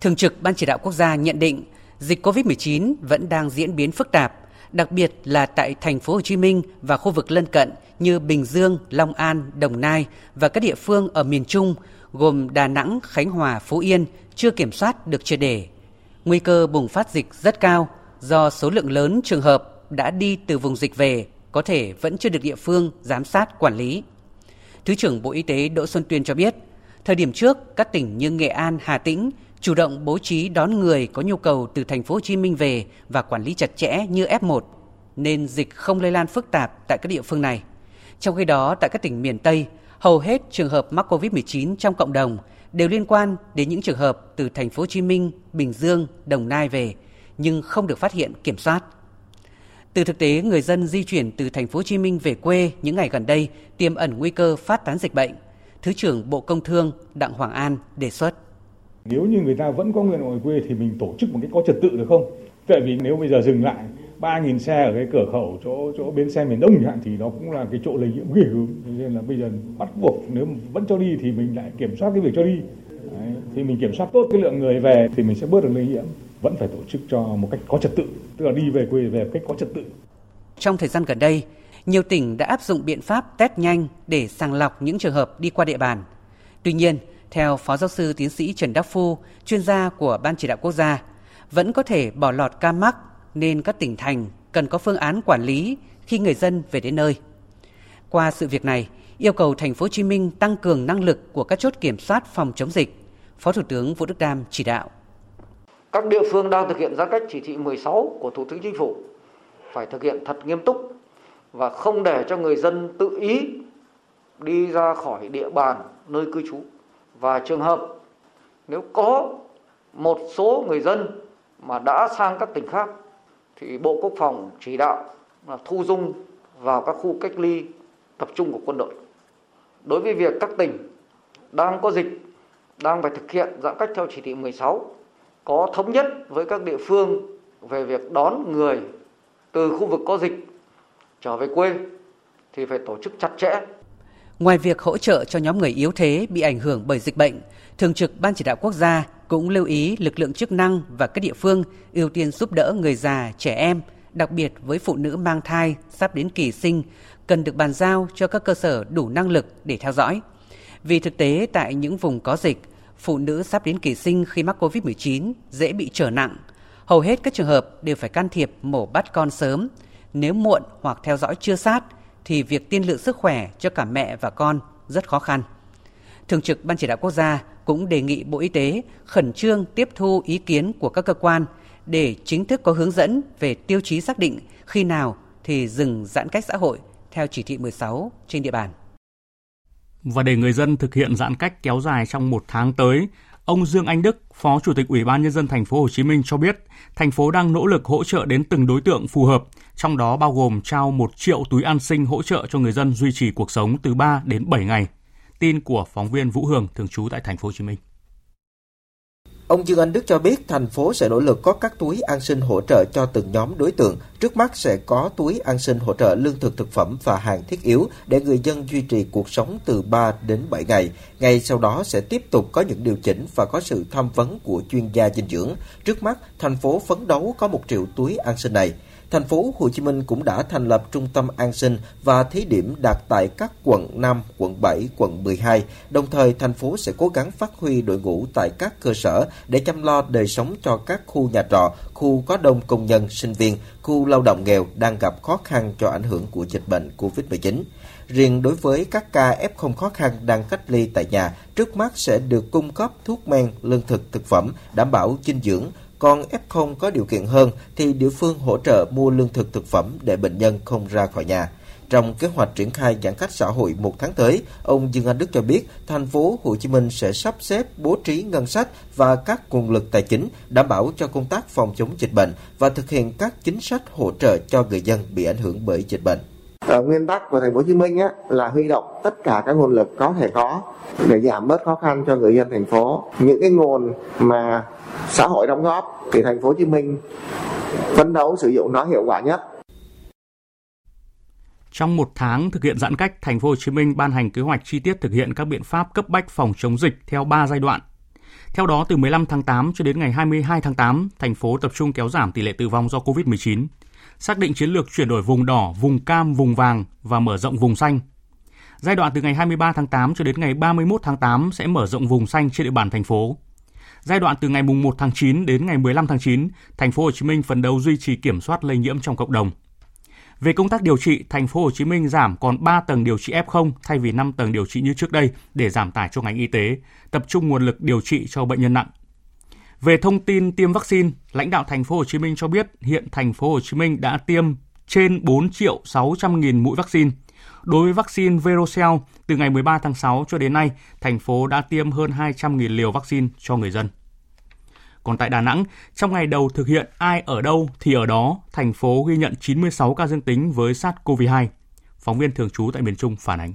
Speaker 9: Thường trực Ban Chỉ đạo Quốc gia nhận định dịch COVID-19 vẫn đang diễn biến phức tạp, đặc biệt là tại thành phố Hồ Chí Minh và khu vực lân cận như Bình Dương, Long An, Đồng Nai và các địa phương ở miền Trung gồm Đà Nẵng, Khánh Hòa, Phú Yên chưa kiểm soát được triệt để. Nguy cơ bùng phát dịch rất cao do số lượng lớn trường hợp đã đi từ vùng dịch về có thể vẫn chưa được địa phương giám sát quản lý. Thứ trưởng Bộ Y tế Đỗ Xuân Tuyên cho biết, thời điểm trước các tỉnh như Nghệ An, Hà Tĩnh chủ động bố trí đón người có nhu cầu từ thành phố Hồ Chí Minh về và quản lý chặt chẽ như F1 nên dịch không lây lan phức tạp tại các địa phương này. Trong khi đó tại các tỉnh miền Tây, hầu hết trường hợp mắc COVID-19 trong cộng đồng đều liên quan đến những trường hợp từ thành phố Hồ Chí Minh, Bình Dương, Đồng Nai về nhưng không được phát hiện kiểm soát. Từ thực tế, người dân di chuyển từ thành phố Hồ Chí Minh về quê những ngày gần đây tiềm ẩn nguy cơ phát tán dịch bệnh. Thứ trưởng Bộ Công Thương Đặng Hoàng An đề xuất.
Speaker 10: Nếu như người ta vẫn có nguyện ở quê thì mình tổ chức một cái có trật tự được không? Tại vì nếu bây giờ dừng lại 3.000 xe ở cái cửa khẩu chỗ chỗ bến xe miền Đông chẳng hạn thì nó cũng là cái chỗ lây nhiễm ghê gớm. Nên là bây giờ bắt buộc nếu vẫn cho đi thì mình lại kiểm soát cái việc cho đi. Đấy, thì mình kiểm soát tốt cái lượng người về thì mình sẽ bớt được lây nhiễm. Vẫn phải tổ chức cho một cách có trật tự tức là đi về quê về một cách có trật tự.
Speaker 9: Trong thời gian gần đây nhiều tỉnh đã áp dụng biện pháp test nhanh để sàng lọc những trường hợp đi qua địa bàn. Tuy nhiên theo phó giáo sư tiến sĩ Trần Đắc Phu chuyên gia của ban chỉ đạo quốc gia vẫn có thể bỏ lọt ca mắc nên các tỉnh thành cần có phương án quản lý khi người dân về đến nơi. Qua sự việc này, yêu cầu thành phố Hồ Chí Minh tăng cường năng lực của các chốt kiểm soát phòng chống dịch, Phó Thủ tướng Vũ Đức Đam chỉ đạo.
Speaker 11: Các địa phương đang thực hiện giãn cách chỉ thị 16 của Thủ tướng Chính phủ phải thực hiện thật nghiêm túc và không để cho người dân tự ý đi ra khỏi địa bàn nơi cư trú. Và trường hợp nếu có một số người dân mà đã sang các tỉnh khác thì Bộ Quốc phòng chỉ đạo là thu dung vào các khu cách ly tập trung của quân đội. Đối với việc các tỉnh đang có dịch, đang phải thực hiện giãn cách theo chỉ thị 16, có thống nhất với các địa phương về việc đón người từ khu vực có dịch trở về quê thì phải tổ chức chặt chẽ.
Speaker 9: Ngoài việc hỗ trợ cho nhóm người yếu thế bị ảnh hưởng bởi dịch bệnh, Thường trực Ban Chỉ đạo Quốc gia cũng lưu ý lực lượng chức năng và các địa phương ưu tiên giúp đỡ người già, trẻ em, đặc biệt với phụ nữ mang thai sắp đến kỳ sinh, cần được bàn giao cho các cơ sở đủ năng lực để theo dõi. Vì thực tế tại những vùng có dịch, phụ nữ sắp đến kỳ sinh khi mắc COVID-19 dễ bị trở nặng. Hầu hết các trường hợp đều phải can thiệp mổ bắt con sớm. Nếu muộn hoặc theo dõi chưa sát, thì việc tiên lượng sức khỏe cho cả mẹ và con rất khó khăn. Thường trực Ban Chỉ đạo Quốc gia cũng đề nghị Bộ Y tế khẩn trương tiếp thu ý kiến của các cơ quan để chính thức có hướng dẫn về tiêu chí xác định khi nào thì dừng giãn cách xã hội theo chỉ thị 16 trên địa bàn.
Speaker 1: Và để người dân thực hiện giãn cách kéo dài trong một tháng tới, ông Dương Anh Đức, Phó Chủ tịch Ủy ban nhân dân thành phố Hồ Chí Minh cho biết, thành phố đang nỗ lực hỗ trợ đến từng đối tượng phù hợp, trong đó bao gồm trao 1 triệu túi an sinh hỗ trợ cho người dân duy trì cuộc sống từ 3 đến 7 ngày. Tin của phóng viên Vũ Hường thường trú tại thành phố Hồ Chí Minh.
Speaker 12: Ông Dương Anh Đức cho biết thành phố sẽ nỗ lực có các túi an sinh hỗ trợ cho từng nhóm đối tượng. Trước mắt sẽ có túi an sinh hỗ trợ lương thực thực phẩm và hàng thiết yếu để người dân duy trì cuộc sống từ 3 đến 7 ngày. Ngay sau đó sẽ tiếp tục có những điều chỉnh và có sự tham vấn của chuyên gia dinh dưỡng. Trước mắt, thành phố phấn đấu có 1 triệu túi an sinh này. Thành phố Hồ Chí Minh cũng đã thành lập trung tâm an sinh và thí điểm đạt tại các quận 5, quận 7, quận 12. Đồng thời, thành phố sẽ cố gắng phát huy đội ngũ tại các cơ sở để chăm lo đời sống cho các khu nhà trọ, khu có đông công nhân, sinh viên, khu lao động nghèo đang gặp khó khăn do ảnh hưởng của dịch bệnh COVID-19. Riêng đối với các ca F0 khó khăn đang cách ly tại nhà, trước mắt sẽ được cung cấp thuốc men, lương thực, thực phẩm, đảm bảo dinh dưỡng, còn F0 có điều kiện hơn thì địa phương hỗ trợ mua lương thực thực phẩm để bệnh nhân không ra khỏi nhà. Trong kế hoạch triển khai giãn cách xã hội một tháng tới, ông Dương Anh Đức cho biết thành phố Hồ Chí Minh sẽ sắp xếp bố trí ngân sách và các nguồn lực tài chính đảm bảo cho công tác phòng chống dịch bệnh và thực hiện các chính sách hỗ trợ cho người dân bị ảnh hưởng bởi dịch bệnh.
Speaker 13: Ở nguyên tắc của thành phố Hồ Chí Minh á, là huy động tất cả các nguồn lực có thể có để giảm bớt khó khăn cho người dân thành phố. Những cái nguồn mà xã hội đóng góp thì thành phố Hồ Chí Minh phấn đấu sử dụng nó hiệu quả nhất.
Speaker 1: Trong một tháng thực hiện giãn cách, thành phố Hồ Chí Minh ban hành kế hoạch chi tiết thực hiện các biện pháp cấp bách phòng chống dịch theo 3 giai đoạn. Theo đó, từ 15 tháng 8 cho đến ngày 22 tháng 8, thành phố tập trung kéo giảm tỷ lệ tử vong do COVID-19, xác định chiến lược chuyển đổi vùng đỏ, vùng cam, vùng vàng và mở rộng vùng xanh. Giai đoạn từ ngày 23 tháng 8 cho đến ngày 31 tháng 8 sẽ mở rộng vùng xanh trên địa bàn thành phố. Giai đoạn từ ngày 1 tháng 9 đến ngày 15 tháng 9, thành phố Hồ Chí Minh phấn đấu duy trì kiểm soát lây nhiễm trong cộng đồng. Về công tác điều trị, thành phố Hồ Chí Minh giảm còn 3 tầng điều trị F0 thay vì 5 tầng điều trị như trước đây để giảm tải cho ngành y tế, tập trung nguồn lực điều trị cho bệnh nhân nặng. Về thông tin tiêm vaccine, lãnh đạo thành phố Hồ Chí Minh cho biết hiện thành phố Hồ Chí Minh đã tiêm trên 4 triệu 600 nghìn mũi vaccine. Đối với vaccine Verocell, từ ngày 13 tháng 6 cho đến nay, thành phố đã tiêm hơn 200 nghìn liều vaccine cho người dân. Còn tại Đà Nẵng, trong ngày đầu thực hiện ai ở đâu thì ở đó, thành phố ghi nhận 96 ca dương tính với SARS-CoV-2. Phóng viên thường trú tại miền Trung phản ánh.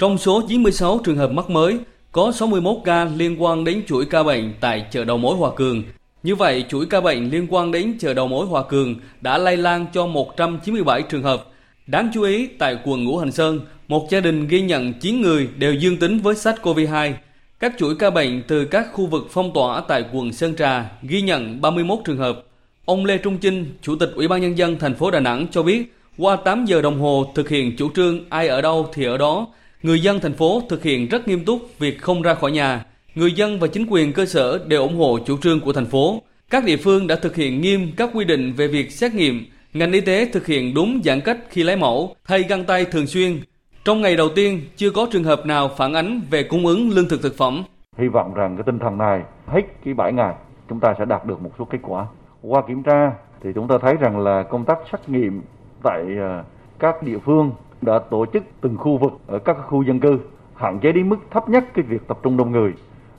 Speaker 14: Trong số 96 trường hợp mắc mới, có 61 ca liên quan đến chuỗi ca bệnh tại chợ đầu mối Hòa Cường. Như vậy, chuỗi ca bệnh liên quan đến chợ đầu mối Hòa Cường đã lây lan cho 197 trường hợp. Đáng chú ý, tại quận Ngũ Hành Sơn, một gia đình ghi nhận 9 người đều dương tính với SARS-CoV-2. Các chuỗi ca bệnh từ các khu vực phong tỏa tại quận Sơn Trà ghi nhận 31 trường hợp. Ông Lê Trung Chinh, Chủ tịch Ủy ban Nhân dân thành phố Đà Nẵng cho biết, qua 8 giờ đồng hồ thực hiện chủ trương ai ở đâu thì ở đó, người dân thành phố thực hiện rất nghiêm túc việc không ra khỏi nhà. Người dân và chính quyền cơ sở đều ủng hộ chủ trương của thành phố. Các địa phương đã thực hiện nghiêm các quy định về việc xét nghiệm. Ngành y tế thực hiện đúng giãn cách khi lấy mẫu, thay găng tay thường xuyên. Trong ngày đầu tiên, chưa có trường hợp nào phản ánh về cung ứng lương thực thực phẩm.
Speaker 15: Hy vọng rằng cái tinh thần này hết cái 7 ngày chúng ta sẽ đạt được một số kết quả. Qua kiểm tra thì chúng ta thấy rằng là công tác xét nghiệm tại à, các địa phương đã tổ chức từng khu vực ở các khu dân cư hạn chế đến mức thấp nhất cái việc tập trung đông người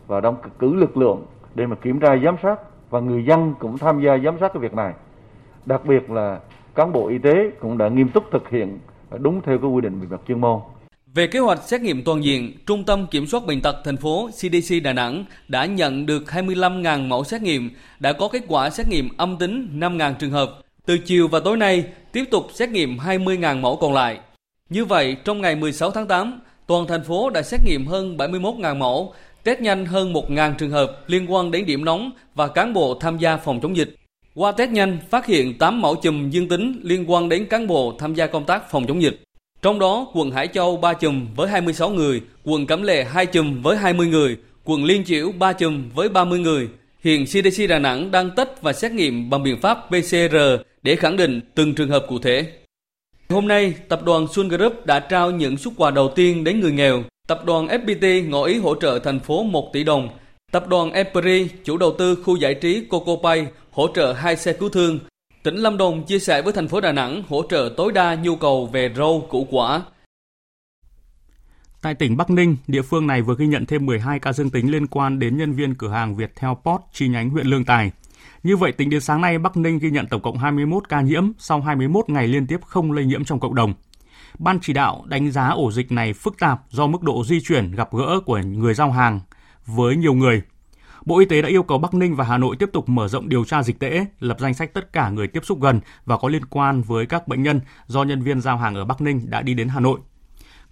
Speaker 15: và đóng cử lực lượng để mà kiểm tra giám sát và người dân cũng tham gia giám sát cái việc này. Đặc biệt là cán bộ y tế cũng đã nghiêm túc thực hiện đúng theo cái quy định về mặt chuyên môn.
Speaker 14: Về kế hoạch xét nghiệm toàn diện, Trung tâm Kiểm soát Bệnh tật thành phố CDC Đà Nẵng đã nhận được 25.000 mẫu xét nghiệm, đã có kết quả xét nghiệm âm tính 5.000 trường hợp. Từ chiều và tối nay, tiếp tục xét nghiệm 20.000 mẫu còn lại. Như vậy, trong ngày 16 tháng 8, toàn thành phố đã xét nghiệm hơn 71.000 mẫu, test nhanh hơn 1.000 trường hợp liên quan đến điểm nóng và cán bộ tham gia phòng chống dịch. Qua test nhanh, phát hiện 8 mẫu chùm dương tính liên quan đến cán bộ tham gia công tác phòng chống dịch. Trong đó, quận Hải Châu 3 chùm với 26 người, quận Cẩm Lệ 2 chùm với 20 người, quận Liên Chiểu 3 chùm với 30 người. Hiện CDC Đà Nẵng đang test và xét nghiệm bằng biện pháp PCR để khẳng định từng trường hợp cụ thể. Hôm nay, tập đoàn Sun Group đã trao những xuất quà đầu tiên đến người nghèo. Tập đoàn FPT ngỏ ý hỗ trợ thành phố 1 tỷ đồng. Tập đoàn Epri, chủ đầu tư khu giải trí Coco Pay, hỗ trợ hai xe cứu thương. Tỉnh Lâm Đồng chia sẻ với thành phố Đà Nẵng hỗ trợ tối đa nhu cầu về rau, củ quả.
Speaker 1: Tại tỉnh Bắc Ninh, địa phương này vừa ghi nhận thêm 12 ca dương tính liên quan đến nhân viên cửa hàng Viettel pot chi nhánh huyện Lương Tài. Như vậy, tính đến sáng nay, Bắc Ninh ghi nhận tổng cộng 21 ca nhiễm sau 21 ngày liên tiếp không lây nhiễm trong cộng đồng. Ban chỉ đạo đánh giá ổ dịch này phức tạp do mức độ di chuyển gặp gỡ của người giao hàng với nhiều người. Bộ Y tế đã yêu cầu Bắc Ninh và Hà Nội tiếp tục mở rộng điều tra dịch tễ, lập danh sách tất cả người tiếp xúc gần và có liên quan với các bệnh nhân do nhân viên giao hàng ở Bắc Ninh đã đi đến Hà Nội.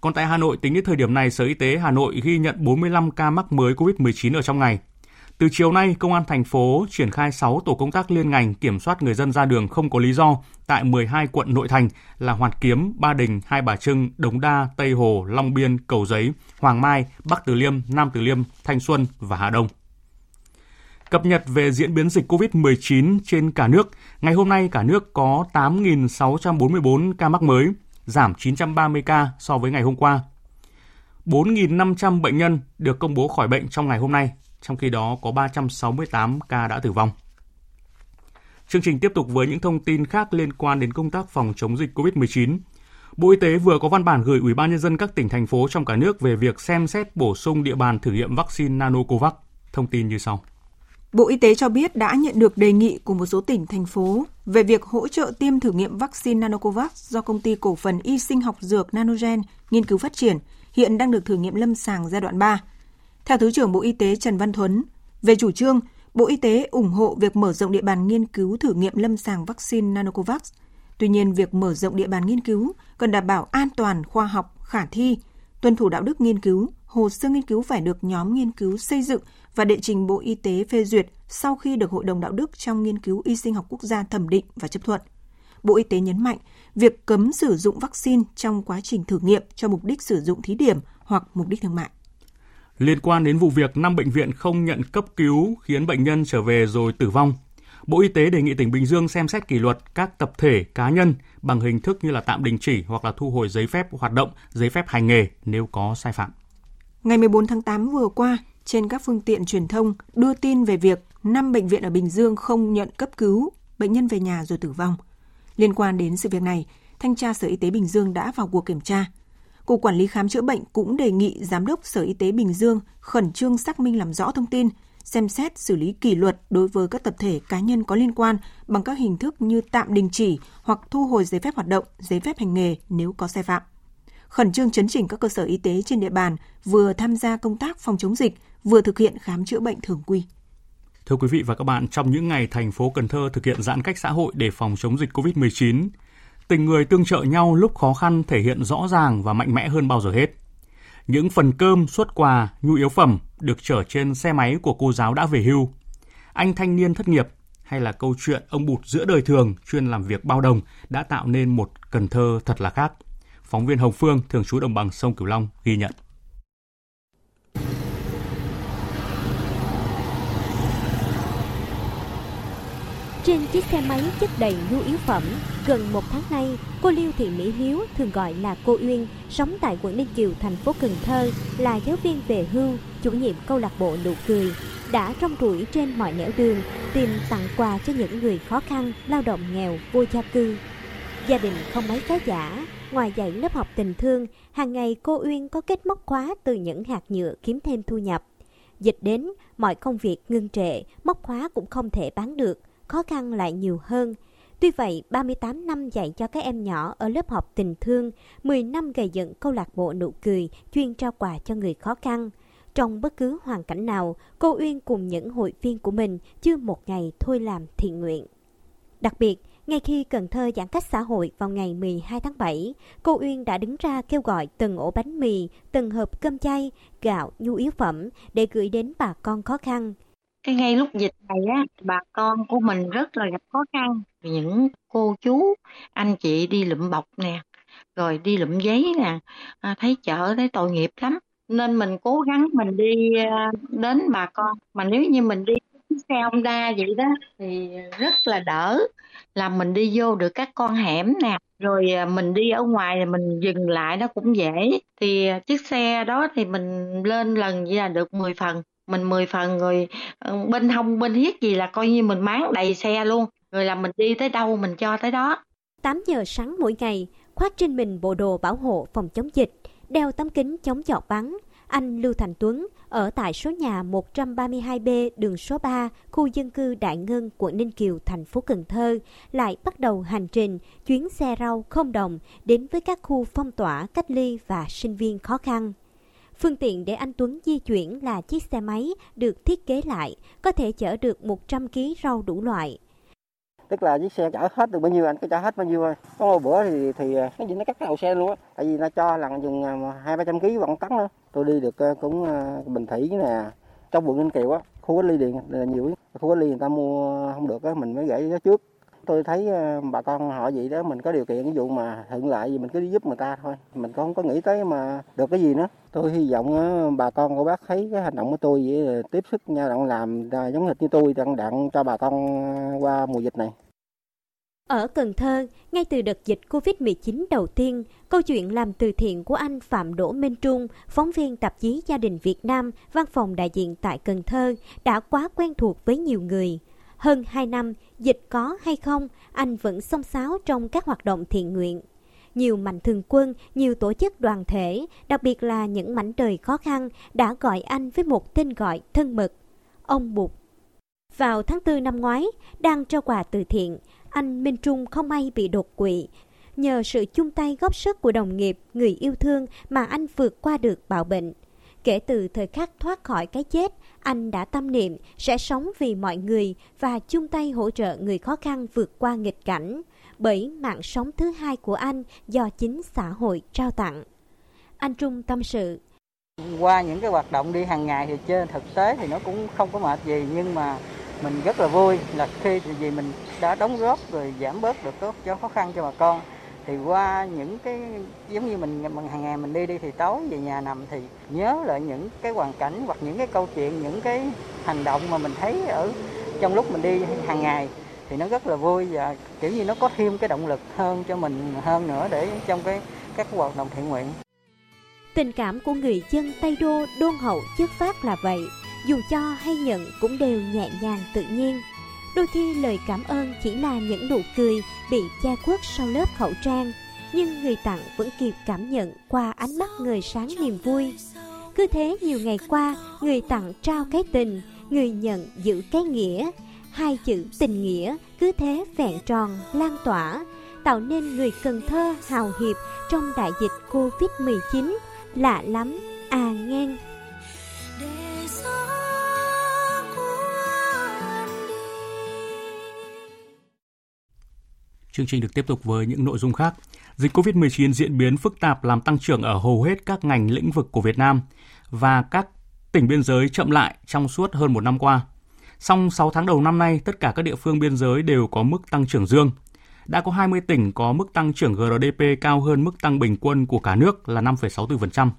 Speaker 1: Còn tại Hà Nội, tính đến thời điểm này, Sở Y tế Hà Nội ghi nhận 45 ca mắc mới COVID-19 ở trong ngày. Từ chiều nay, Công an thành phố triển khai 6 tổ công tác liên ngành kiểm soát người dân ra đường không có lý do tại 12 quận nội thành là Hoàn Kiếm, Ba Đình, Hai Bà Trưng, Đống Đa, Tây Hồ, Long Biên, Cầu Giấy, Hoàng Mai, Bắc Từ Liêm, Nam Từ Liêm, Thanh Xuân và Hà Đông. Cập nhật về diễn biến dịch COVID-19 trên cả nước, ngày hôm nay cả nước có 8.644 ca mắc mới, giảm 930 ca so với ngày hôm qua. 4.500 bệnh nhân được công bố khỏi bệnh trong ngày hôm nay, trong khi đó có 368 ca đã tử vong. Chương trình tiếp tục với những thông tin khác liên quan đến công tác phòng chống dịch COVID-19. Bộ Y tế vừa có văn bản gửi Ủy ban nhân dân các tỉnh thành phố trong cả nước về việc xem xét bổ sung địa bàn thử nghiệm vaccine Nanocovax. Thông tin như sau.
Speaker 7: Bộ Y tế cho biết đã nhận được đề nghị của một số tỉnh, thành phố về việc hỗ trợ tiêm thử nghiệm vaccine Nanocovax do công ty cổ phần y sinh học dược Nanogen nghiên cứu phát triển, hiện đang được thử nghiệm lâm sàng giai đoạn 3. Theo Thứ trưởng Bộ Y tế Trần Văn Thuấn, về chủ trương, Bộ Y tế ủng hộ việc mở rộng địa bàn nghiên cứu thử nghiệm lâm sàng vaccine Nanocovax. Tuy nhiên, việc mở rộng địa bàn nghiên cứu cần đảm bảo an toàn, khoa học, khả thi, tuân thủ đạo đức nghiên cứu, hồ sơ nghiên cứu phải được nhóm nghiên cứu xây dựng và đệ trình Bộ Y tế phê duyệt sau khi được Hội đồng Đạo đức trong nghiên cứu y sinh học quốc gia thẩm định và chấp thuận. Bộ Y tế nhấn mạnh, việc cấm sử dụng vaccine trong quá trình thử nghiệm cho mục đích sử dụng thí điểm hoặc mục đích thương mại.
Speaker 1: Liên quan đến vụ việc 5 bệnh viện không nhận cấp cứu khiến bệnh nhân trở về rồi tử vong, Bộ Y tế đề nghị tỉnh Bình Dương xem xét kỷ luật các tập thể, cá nhân bằng hình thức như là tạm đình chỉ hoặc là thu hồi giấy phép hoạt động, giấy phép hành nghề nếu có sai phạm.
Speaker 7: Ngày 14 tháng 8 vừa qua, trên các phương tiện truyền thông đưa tin về việc 5 bệnh viện ở Bình Dương không nhận cấp cứu, bệnh nhân về nhà rồi tử vong. Liên quan đến sự việc này, Thanh tra Sở Y tế Bình Dương đã vào cuộc kiểm tra. Cục Quản lý Khám chữa bệnh cũng đề nghị Giám đốc Sở Y tế Bình Dương khẩn trương xác minh làm rõ thông tin, xem xét xử lý kỷ luật đối với các tập thể cá nhân có liên quan bằng các hình thức như tạm đình chỉ hoặc thu hồi giấy phép hoạt động, giấy phép hành nghề nếu có sai phạm. Khẩn trương chấn chỉnh các cơ sở y tế trên địa bàn vừa tham gia công tác phòng chống dịch, vừa thực hiện khám chữa bệnh thường quy.
Speaker 1: Thưa quý vị và các bạn, trong những ngày thành phố Cần Thơ thực hiện giãn cách xã hội để phòng chống dịch COVID-19, tình người tương trợ nhau lúc khó khăn thể hiện rõ ràng và mạnh mẽ hơn bao giờ hết. Những phần cơm, suất quà, nhu yếu phẩm được chở trên xe máy của cô giáo đã về hưu. Anh thanh niên thất nghiệp hay là câu chuyện ông bụt giữa đời thường chuyên làm việc bao đồng đã tạo nên một Cần Thơ thật là khác. Phóng viên Hồng Phương, thường trú đồng bằng sông Cửu Long ghi nhận.
Speaker 16: Trên chiếc xe máy chất đầy nhu yếu phẩm, gần một tháng nay, cô Liêu Thị Mỹ Hiếu, thường gọi là cô Uyên, sống tại quận Ninh Kiều, thành phố Cần Thơ, là giáo viên về hưu, chủ nhiệm câu lạc bộ nụ cười, đã trong rủi trên mọi nẻo đường tìm tặng quà cho những người khó khăn, lao động nghèo, vô gia cư. Gia đình không mấy khá giả, ngoài dạy lớp học tình thương, hàng ngày cô Uyên có kết móc khóa từ những hạt nhựa kiếm thêm thu nhập. Dịch đến, mọi công việc ngưng trệ, móc khóa cũng không thể bán được – khó khăn lại nhiều hơn. Tuy vậy, 38 năm dạy cho các em nhỏ ở lớp học tình thương, 10 năm gây dựng câu lạc bộ nụ cười chuyên trao quà cho người khó khăn. Trong bất cứ hoàn cảnh nào, cô Uyên cùng những hội viên của mình chưa một ngày thôi làm thiện nguyện. Đặc biệt, ngay khi Cần Thơ giãn cách xã hội vào ngày 12 tháng 7, cô Uyên đã đứng ra kêu gọi từng ổ bánh mì, từng hộp cơm chay, gạo, nhu yếu phẩm để gửi đến bà con khó khăn.
Speaker 17: Cái ngay lúc dịch này á, bà con của mình rất là gặp khó khăn. Những cô chú, anh chị đi lụm bọc nè, rồi đi lụm giấy nè, à, thấy chợ thấy tội nghiệp lắm. Nên mình cố gắng mình đi à, đến bà con. Mà nếu như mình đi xe Honda vậy đó thì rất là đỡ là mình đi vô được các con hẻm nè rồi à, mình đi ở ngoài thì mình dừng lại nó cũng dễ thì à, chiếc xe đó thì mình lên lần như là được 10 phần mình 10 phần rồi ờ, bên hông bên hiết gì là coi như mình máng đầy xe luôn rồi là mình đi tới đâu mình cho tới đó
Speaker 16: 8 giờ sáng mỗi ngày khoác trên mình bộ đồ bảo hộ phòng chống dịch đeo tấm kính chống giọt bắn anh Lưu Thành Tuấn ở tại số nhà 132B đường số 3, khu dân cư Đại Ngân, quận Ninh Kiều, thành phố Cần Thơ, lại bắt đầu hành trình chuyến xe rau không đồng đến với các khu phong tỏa, cách ly và sinh viên khó khăn. Phương tiện để anh Tuấn di chuyển là chiếc xe máy được thiết kế lại, có thể chở được 100 kg rau đủ loại.
Speaker 18: Tức là chiếc xe chở hết được bao nhiêu anh cứ chở hết bao nhiêu thôi. Có một bữa thì thì à, cái gì nó cắt đầu xe luôn á. Tại vì nó cho lần chừng à, hai ba trăm kg vẫn tấn nữa tôi đi được à, cũng bình thủy nè trong quận ninh kiều á. Khu cách ly điện là nhiều khu cách ly người ta mua không được á mình mới gửi nó trước tôi thấy ờ, bà con họ vậy đó mình có điều kiện ví dụ mà thuận lợi gì mình cứ đi giúp người ta thôi. Mình không có nghĩ tới mà được cái gì nữa. Tôi hy vọng ờ, bà con của bác thấy cái hành động của tôi vậy tiếp sức nhau đặng làm ờ, giống hệt như tôi đặng đặng cho bà con qua mùa dịch này.
Speaker 16: Ở Cần Thơ, ngay từ đợt dịch Covid-19 đầu tiên, câu chuyện làm từ thiện của anh Phạm Đỗ Minh Trung, phóng viên tạp chí Gia đình Việt Nam, văn phòng đại diện tại Cần Thơ, đã quá quen thuộc với nhiều người. Hơn 2 năm, dịch có hay không, anh vẫn song sáo trong các hoạt động thiện nguyện. Nhiều mạnh thường quân, nhiều tổ chức đoàn thể, đặc biệt là những mảnh đời khó khăn, đã gọi anh với một tên gọi thân mật, ông Bụt. Vào tháng 4 năm ngoái, đang trao quà từ thiện, anh Minh Trung không may bị đột quỵ. Nhờ sự chung tay góp sức của đồng nghiệp, người yêu thương mà anh vượt qua được bạo bệnh. Kể từ thời khắc thoát khỏi cái chết, anh đã tâm niệm sẽ sống vì mọi người và chung tay hỗ trợ người khó khăn vượt qua nghịch cảnh, bởi mạng sống thứ hai của anh do chính xã hội trao tặng. Anh Trung tâm sự.
Speaker 18: Qua những cái hoạt động đi hàng ngày thì trên thực tế thì nó cũng không có mệt gì nhưng mà mình rất là vui là khi vì mình đã đóng góp rồi giảm bớt được cho khó khăn cho bà con thì qua những cái, giống như mình hàng ngày mình đi đi thì tối về nhà nằm thì nhớ lại những cái hoàn cảnh hoặc những cái câu chuyện, những cái hành động mà mình thấy ở trong lúc mình đi hàng ngày thì nó rất là vui và, kiểu như, nó có thêm cái động lực hơn cho mình hơn nữa để trong cái, các hoạt động thiện nguyện.
Speaker 16: Tình cảm của người dân Tây Đô đôn hậu chất phát là vậy, dù cho hay nhận cũng đều nhẹ nhàng tự nhiên. Đôi khi lời cảm ơn chỉ là những nụ cười bị che khuất sau lớp khẩu trang, nhưng người tặng vẫn kịp cảm nhận qua ánh mắt người sáng niềm vui. Cứ thế nhiều ngày qua, người tặng trao cái tình, người nhận giữ cái nghĩa. Hai chữ tình nghĩa cứ thế vẹn tròn, lan tỏa, tạo nên người Cần Thơ hào hiệp trong đại dịch Covid-19. Lạ lắm, à ngang.
Speaker 1: Chương trình được tiếp tục với những nội dung khác. Dịch COVID-19 diễn biến phức tạp làm tăng trưởng ở hầu hết các ngành lĩnh vực của Việt Nam và các tỉnh biên giới chậm lại trong suốt hơn một năm qua. Song 6 tháng đầu năm nay, tất cả các địa phương biên giới đều có mức tăng trưởng dương. Đã có 20 tỉnh có mức tăng trưởng GDP cao hơn mức tăng bình quân của cả nước là 5,64%.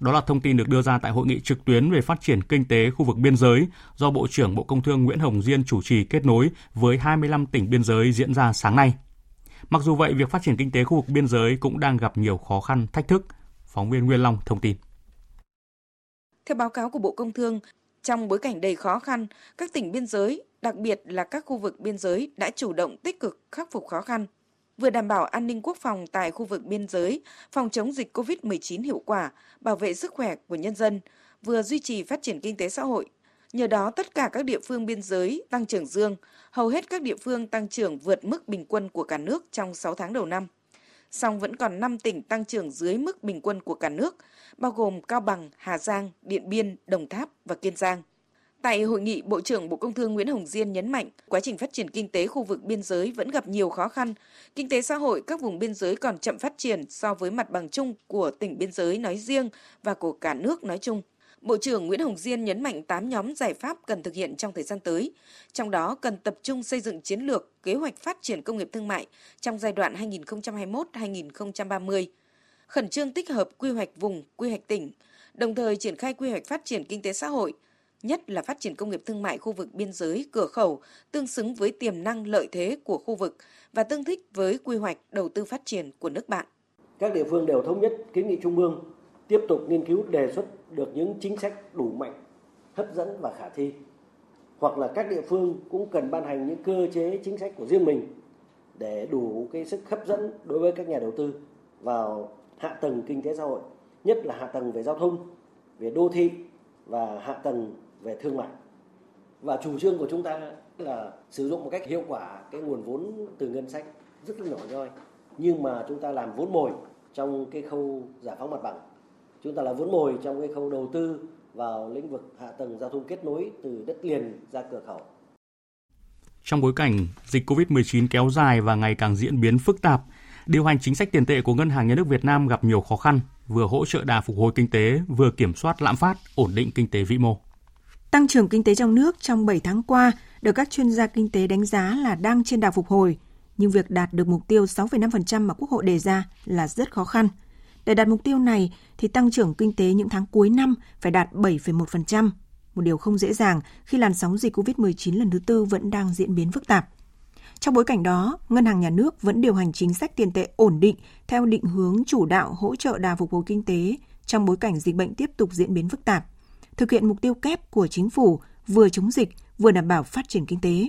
Speaker 1: Đó là thông tin được đưa ra tại hội nghị trực tuyến về phát triển kinh tế khu vực biên giới do Bộ trưởng Bộ Công Thương Nguyễn Hồng Diên chủ trì kết nối với 25 tỉnh biên giới diễn ra sáng nay. Mặc dù vậy, việc phát triển kinh tế khu vực biên giới cũng đang gặp nhiều khó khăn, thách thức. Phóng viên Nguyên Long thông tin.
Speaker 7: Theo báo cáo của Bộ Công Thương, trong bối cảnh đầy khó khăn, các tỉnh biên giới, đặc biệt là các khu vực biên giới đã chủ động tích cực khắc phục khó khăn, vừa đảm bảo an ninh quốc phòng tại khu vực biên giới, phòng chống dịch COVID-19 hiệu quả, bảo vệ sức khỏe của nhân dân, vừa duy trì phát triển kinh tế xã hội, Nhờ đó, tất cả các địa phương biên giới tăng trưởng dương, hầu hết các địa phương tăng trưởng vượt mức bình quân của cả nước trong 6 tháng đầu năm. Song vẫn còn 5 tỉnh tăng trưởng dưới mức bình quân của cả nước, bao gồm Cao Bằng, Hà Giang, Điện Biên, Đồng Tháp và Kiên Giang. Tại hội nghị, Bộ trưởng Bộ Công Thương Nguyễn Hồng Diên nhấn mạnh, quá trình phát triển kinh tế khu vực biên giới vẫn gặp nhiều khó khăn. Kinh tế xã hội các vùng biên giới còn chậm phát triển so với mặt bằng chung của tỉnh biên giới nói riêng và của cả nước nói chung. Bộ trưởng Nguyễn Hồng Diên nhấn mạnh 8 nhóm giải pháp cần thực hiện trong thời gian tới, trong đó cần tập trung xây dựng chiến lược, kế hoạch phát triển công nghiệp thương mại trong giai đoạn 2021-2030, khẩn trương tích hợp quy hoạch vùng, quy hoạch tỉnh, đồng thời triển khai quy hoạch phát triển kinh tế xã hội, nhất là phát triển công nghiệp thương mại khu vực biên giới, cửa khẩu, tương xứng với tiềm năng lợi thế của khu vực và tương thích với quy hoạch đầu tư phát triển của nước bạn.
Speaker 19: Các địa phương đều thống nhất kiến nghị Trung ương tiếp tục nghiên cứu đề xuất được những chính sách đủ mạnh, hấp dẫn và khả thi. Hoặc là các địa phương cũng cần ban hành những cơ chế chính sách của riêng mình để đủ cái sức hấp dẫn đối với các nhà đầu tư vào hạ tầng kinh tế xã hội, nhất là hạ tầng về giao thông, về đô thị và hạ tầng về thương mại. Và chủ trương của chúng ta là sử dụng một cách hiệu quả cái nguồn vốn từ ngân sách rất là nhỏ nhoi nhưng mà chúng ta làm vốn mồi trong cái khâu giải phóng mặt bằng chúng ta là vốn mồi trong cái khâu đầu tư vào lĩnh vực hạ tầng giao thông kết nối từ đất liền ra cửa khẩu.
Speaker 1: Trong bối cảnh dịch COVID-19 kéo dài và ngày càng diễn biến phức tạp, điều hành chính sách tiền tệ của Ngân hàng Nhà nước Việt Nam gặp nhiều khó khăn, vừa hỗ trợ đà phục hồi kinh tế, vừa kiểm soát lạm phát, ổn định kinh tế vĩ mô.
Speaker 7: Tăng trưởng kinh tế trong nước trong 7 tháng qua được các chuyên gia kinh tế đánh giá là đang trên đà phục hồi, nhưng việc đạt được mục tiêu 6,5% mà Quốc hội đề ra là rất khó khăn – để đạt mục tiêu này thì tăng trưởng kinh tế những tháng cuối năm phải đạt 7,1%, một điều không dễ dàng khi làn sóng dịch COVID-19 lần thứ tư vẫn đang diễn biến phức tạp. Trong bối cảnh đó, Ngân hàng Nhà nước vẫn điều hành chính sách tiền tệ ổn định theo định hướng chủ đạo hỗ trợ đà phục hồi kinh tế trong bối cảnh dịch bệnh tiếp tục diễn biến phức tạp, thực hiện mục tiêu kép của chính phủ vừa chống dịch vừa đảm bảo phát triển kinh tế.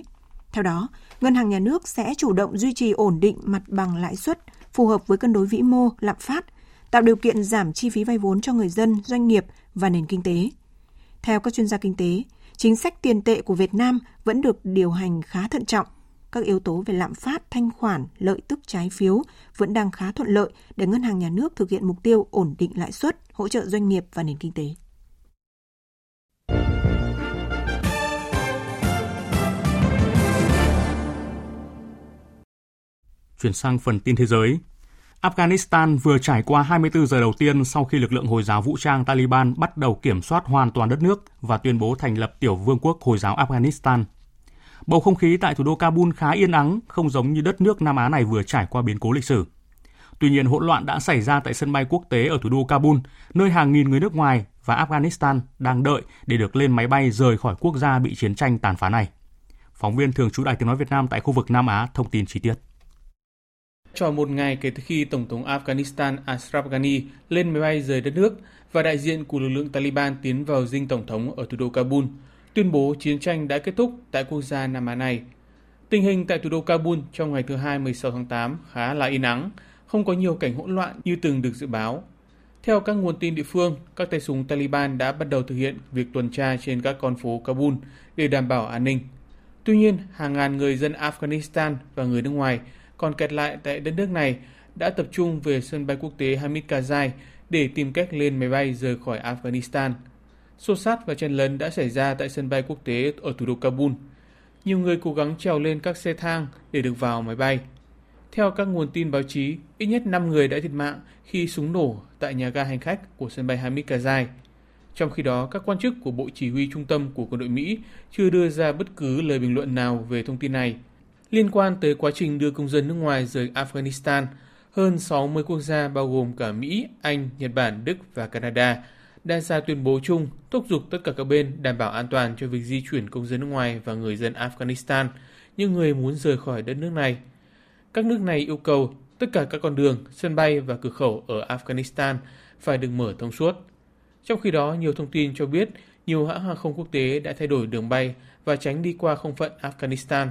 Speaker 7: Theo đó, Ngân hàng Nhà nước sẽ chủ động duy trì ổn định mặt bằng lãi suất phù hợp với cân đối vĩ mô, lạm phát tạo điều kiện giảm chi phí vay vốn cho người dân, doanh nghiệp và nền kinh tế. Theo các chuyên gia kinh tế, chính sách tiền tệ của Việt Nam vẫn được điều hành khá thận trọng. Các yếu tố về lạm phát, thanh khoản, lợi tức trái phiếu vẫn đang khá thuận lợi để ngân hàng nhà nước thực hiện mục tiêu ổn định lãi suất, hỗ trợ doanh nghiệp và nền kinh tế.
Speaker 1: Chuyển sang phần tin thế giới, Afghanistan vừa trải qua 24 giờ đầu tiên sau khi lực lượng Hồi giáo vũ trang Taliban bắt đầu kiểm soát hoàn toàn đất nước và tuyên bố thành lập tiểu vương quốc Hồi giáo Afghanistan. Bầu không khí tại thủ đô Kabul khá yên ắng, không giống như đất nước Nam Á này vừa trải qua biến cố lịch sử. Tuy nhiên, hỗn loạn đã xảy ra tại sân bay quốc tế ở thủ đô Kabul, nơi hàng nghìn người nước ngoài và Afghanistan đang đợi để được lên máy bay rời khỏi quốc gia bị chiến tranh tàn phá này. Phóng viên thường trú Đài Tiếng Nói Việt Nam tại khu vực Nam Á thông tin chi tiết.
Speaker 20: Tròn một ngày kể từ khi Tổng thống Afghanistan Ashraf Ghani lên máy bay rời đất nước và đại diện của lực lượng Taliban tiến vào dinh Tổng thống ở thủ đô Kabul, tuyên bố chiến tranh đã kết thúc tại quốc gia Nam Á này. Tình hình tại thủ đô Kabul trong ngày thứ Hai 16 tháng 8 khá là yên ắng, không có nhiều cảnh hỗn loạn như từng được dự báo. Theo các nguồn tin địa phương, các tay súng Taliban đã bắt đầu thực hiện việc tuần tra trên các con phố Kabul để đảm bảo an ninh. Tuy nhiên, hàng ngàn người dân Afghanistan và người nước ngoài còn kẹt lại tại đất nước này đã tập trung về sân bay quốc tế Hamid Karzai để tìm cách lên máy bay rời khỏi Afghanistan. Xô sát và chen lấn đã xảy ra tại sân bay quốc tế ở thủ đô Kabul. Nhiều người cố gắng trèo lên các xe thang để được vào máy bay. Theo các nguồn tin báo chí, ít nhất 5 người đã thiệt mạng khi súng nổ tại nhà ga hành khách của sân bay Hamid Karzai. Trong khi đó, các quan chức của Bộ Chỉ huy Trung tâm của quân đội Mỹ chưa đưa ra bất cứ lời bình luận nào về thông tin này. Liên quan tới quá trình đưa công dân nước ngoài rời Afghanistan, hơn 60 quốc gia bao gồm cả Mỹ, Anh, Nhật Bản, Đức và Canada đã ra tuyên bố chung thúc giục tất cả các bên đảm bảo an toàn cho việc di chuyển công dân nước ngoài và người dân Afghanistan, những người muốn rời khỏi đất nước này. Các nước này yêu cầu tất cả các con đường, sân bay và cửa khẩu ở Afghanistan phải được mở thông suốt. Trong khi đó, nhiều thông tin cho biết nhiều hãng hàng không quốc tế đã thay đổi đường bay và tránh đi qua không phận Afghanistan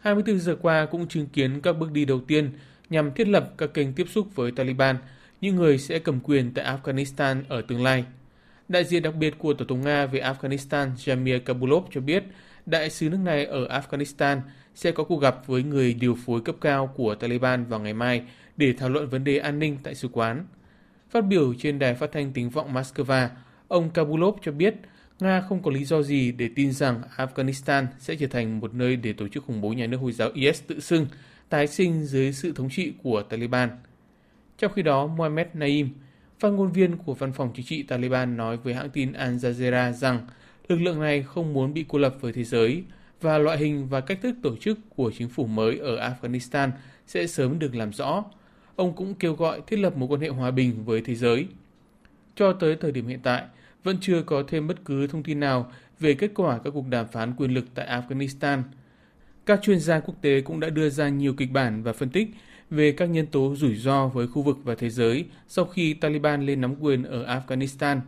Speaker 20: 24 giờ qua cũng chứng kiến các bước đi đầu tiên nhằm thiết lập các kênh tiếp xúc với Taliban, những người sẽ cầm quyền tại Afghanistan ở tương lai. Đại diện đặc biệt của Tổng thống Nga về Afghanistan Jamir Kabulov cho biết đại sứ nước này ở Afghanistan sẽ có cuộc gặp với người điều phối cấp cao của Taliban vào ngày mai để thảo luận vấn đề an ninh tại sứ quán. Phát biểu trên đài phát thanh tiếng vọng Moscow, ông Kabulov cho biết Nga không có lý do gì để tin rằng Afghanistan sẽ trở thành một nơi để tổ chức khủng bố nhà nước Hồi giáo IS tự xưng tái sinh dưới sự thống trị của Taliban. Trong khi đó, Mohammed Naim, phát ngôn viên của văn phòng chính trị Taliban nói với hãng tin Al Jazeera rằng lực lượng này không muốn bị cô lập với thế giới và loại hình và cách thức tổ chức của chính phủ mới ở Afghanistan sẽ sớm được làm rõ. Ông cũng kêu gọi thiết lập một quan hệ hòa bình với thế giới. Cho tới thời điểm hiện tại, vẫn chưa có thêm bất cứ thông tin nào về kết quả các cuộc đàm phán quyền lực tại Afghanistan. Các chuyên gia quốc tế cũng đã đưa ra nhiều kịch bản và phân tích về các nhân tố rủi ro với khu vực và thế giới sau khi Taliban lên nắm quyền ở Afghanistan.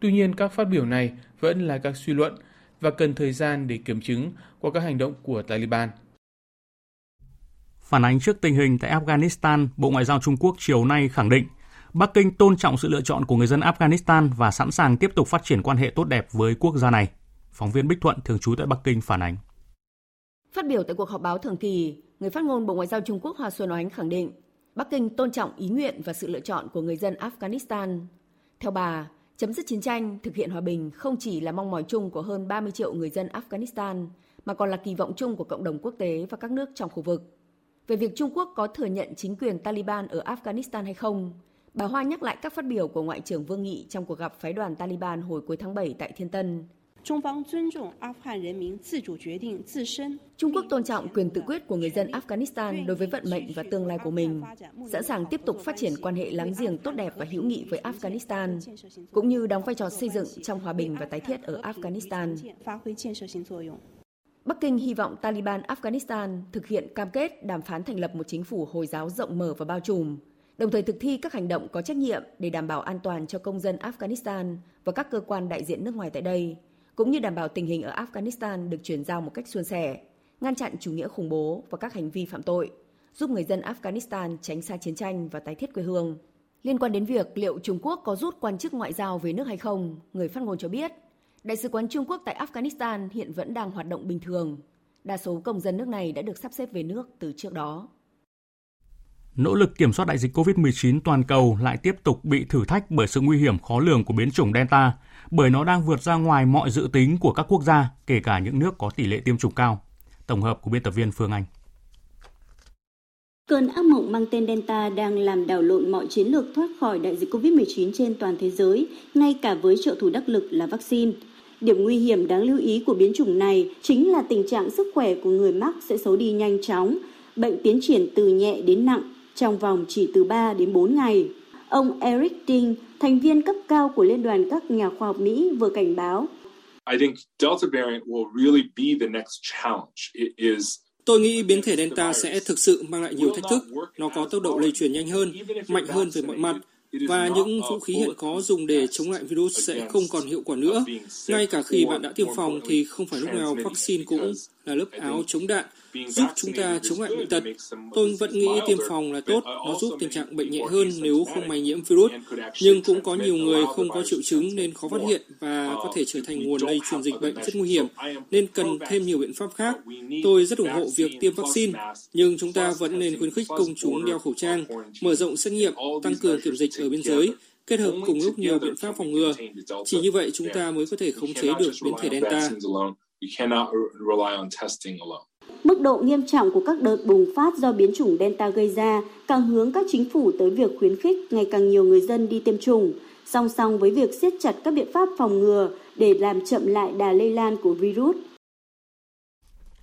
Speaker 20: Tuy nhiên, các phát biểu này vẫn là các suy luận và cần thời gian để kiểm chứng qua các hành động của Taliban.
Speaker 1: Phản ánh trước tình hình tại Afghanistan, Bộ Ngoại giao Trung Quốc chiều nay khẳng định Bắc Kinh tôn trọng sự lựa chọn của người dân Afghanistan và sẵn sàng tiếp tục phát triển quan hệ tốt đẹp với quốc gia này. Phóng viên Bích Thuận thường trú tại Bắc Kinh phản ánh.
Speaker 21: Phát biểu tại cuộc họp báo thường kỳ, người phát ngôn Bộ Ngoại giao Trung Quốc Hoa Xuân Oánh khẳng định Bắc Kinh tôn trọng ý nguyện và sự lựa chọn của người dân Afghanistan. Theo bà, chấm dứt chiến tranh, thực hiện hòa bình không chỉ là mong mỏi chung của hơn 30 triệu người dân Afghanistan, mà còn là kỳ vọng chung của cộng đồng quốc tế và các nước trong khu vực. Về việc Trung Quốc có thừa nhận chính quyền Taliban ở Afghanistan hay không, bà Hoa nhắc lại các phát biểu của Ngoại trưởng Vương Nghị trong cuộc gặp phái đoàn Taliban hồi cuối tháng 7 tại Thiên Tân. Trung Quốc tôn trọng quyền tự quyết của người dân Afghanistan đối với vận mệnh và tương lai của mình, sẵn sàng tiếp tục phát triển quan hệ láng giềng tốt đẹp và hữu nghị với Afghanistan, cũng như đóng vai trò xây dựng trong hòa bình và tái thiết ở Afghanistan. Bắc Kinh hy vọng Taliban Afghanistan thực hiện cam kết đàm phán thành lập một chính phủ Hồi giáo rộng mở và bao trùm, đồng thời thực thi các hành động có trách nhiệm để đảm bảo an toàn cho công dân Afghanistan và các cơ quan đại diện nước ngoài tại đây, cũng như đảm bảo tình hình ở Afghanistan được chuyển giao một cách suôn sẻ, ngăn chặn chủ nghĩa khủng bố và các hành vi phạm tội, giúp người dân Afghanistan tránh xa chiến tranh và tái thiết quê hương. Liên quan đến việc liệu Trung Quốc có rút quan chức ngoại giao về nước hay không, người phát ngôn cho biết, Đại sứ quán Trung Quốc tại Afghanistan hiện vẫn đang hoạt động bình thường. Đa số công dân nước này đã được sắp xếp về nước từ trước đó.
Speaker 1: Nỗ lực kiểm soát đại dịch COVID-19 toàn cầu lại tiếp tục bị thử thách bởi sự nguy hiểm khó lường của biến chủng Delta, bởi nó đang vượt ra ngoài mọi dự tính của các quốc gia, kể cả những nước có tỷ lệ tiêm chủng cao. Tổng hợp của biên tập viên Phương Anh.
Speaker 22: Cơn ác mộng mang tên Delta đang làm đảo lộn mọi chiến lược thoát khỏi đại dịch COVID-19 trên toàn thế giới, ngay cả với trợ thủ đắc lực là vaccine. Điểm nguy hiểm đáng lưu ý của biến chủng này chính là tình trạng sức khỏe của người mắc sẽ xấu đi nhanh chóng, bệnh tiến triển từ nhẹ đến nặng trong vòng chỉ từ 3 đến 4 ngày. Ông Eric Ding, thành viên cấp cao của Liên đoàn các nhà khoa học Mỹ vừa cảnh báo. I think Delta variant will really be the next challenge.
Speaker 23: It is Tôi nghĩ biến thể Delta sẽ thực sự mang lại nhiều thách thức. Nó có tốc độ lây truyền nhanh hơn, mạnh hơn về mọi mặt và những vũ khí hiện có dùng để chống lại virus sẽ không còn hiệu quả nữa. Ngay cả khi bạn đã tiêm phòng thì không phải lúc nào vaccine cũng là lớp áo chống đạn giúp chúng ta chống lại bệnh tật. Tôi vẫn nghĩ tiêm phòng là tốt, nó giúp tình trạng bệnh nhẹ hơn nếu không may nhiễm virus. Nhưng cũng có nhiều người không có triệu chứng nên khó phát hiện và có thể trở thành nguồn lây truyền dịch bệnh rất nguy hiểm, nên cần thêm nhiều biện pháp khác. Tôi rất ủng hộ việc tiêm vaccine, nhưng chúng ta vẫn nên khuyến khích công chúng đeo khẩu trang, mở rộng xét nghiệm, tăng cường kiểm dịch ở biên giới, kết hợp cùng lúc nhiều biện pháp phòng ngừa. Chỉ như vậy chúng ta mới có thể khống chế được biến thể Delta.
Speaker 22: Mức độ nghiêm trọng của các đợt bùng phát do biến chủng Delta gây ra càng hướng các chính phủ tới việc khuyến khích ngày càng nhiều người dân đi tiêm chủng, song song với việc siết chặt các biện pháp phòng ngừa để làm chậm lại đà lây lan của virus.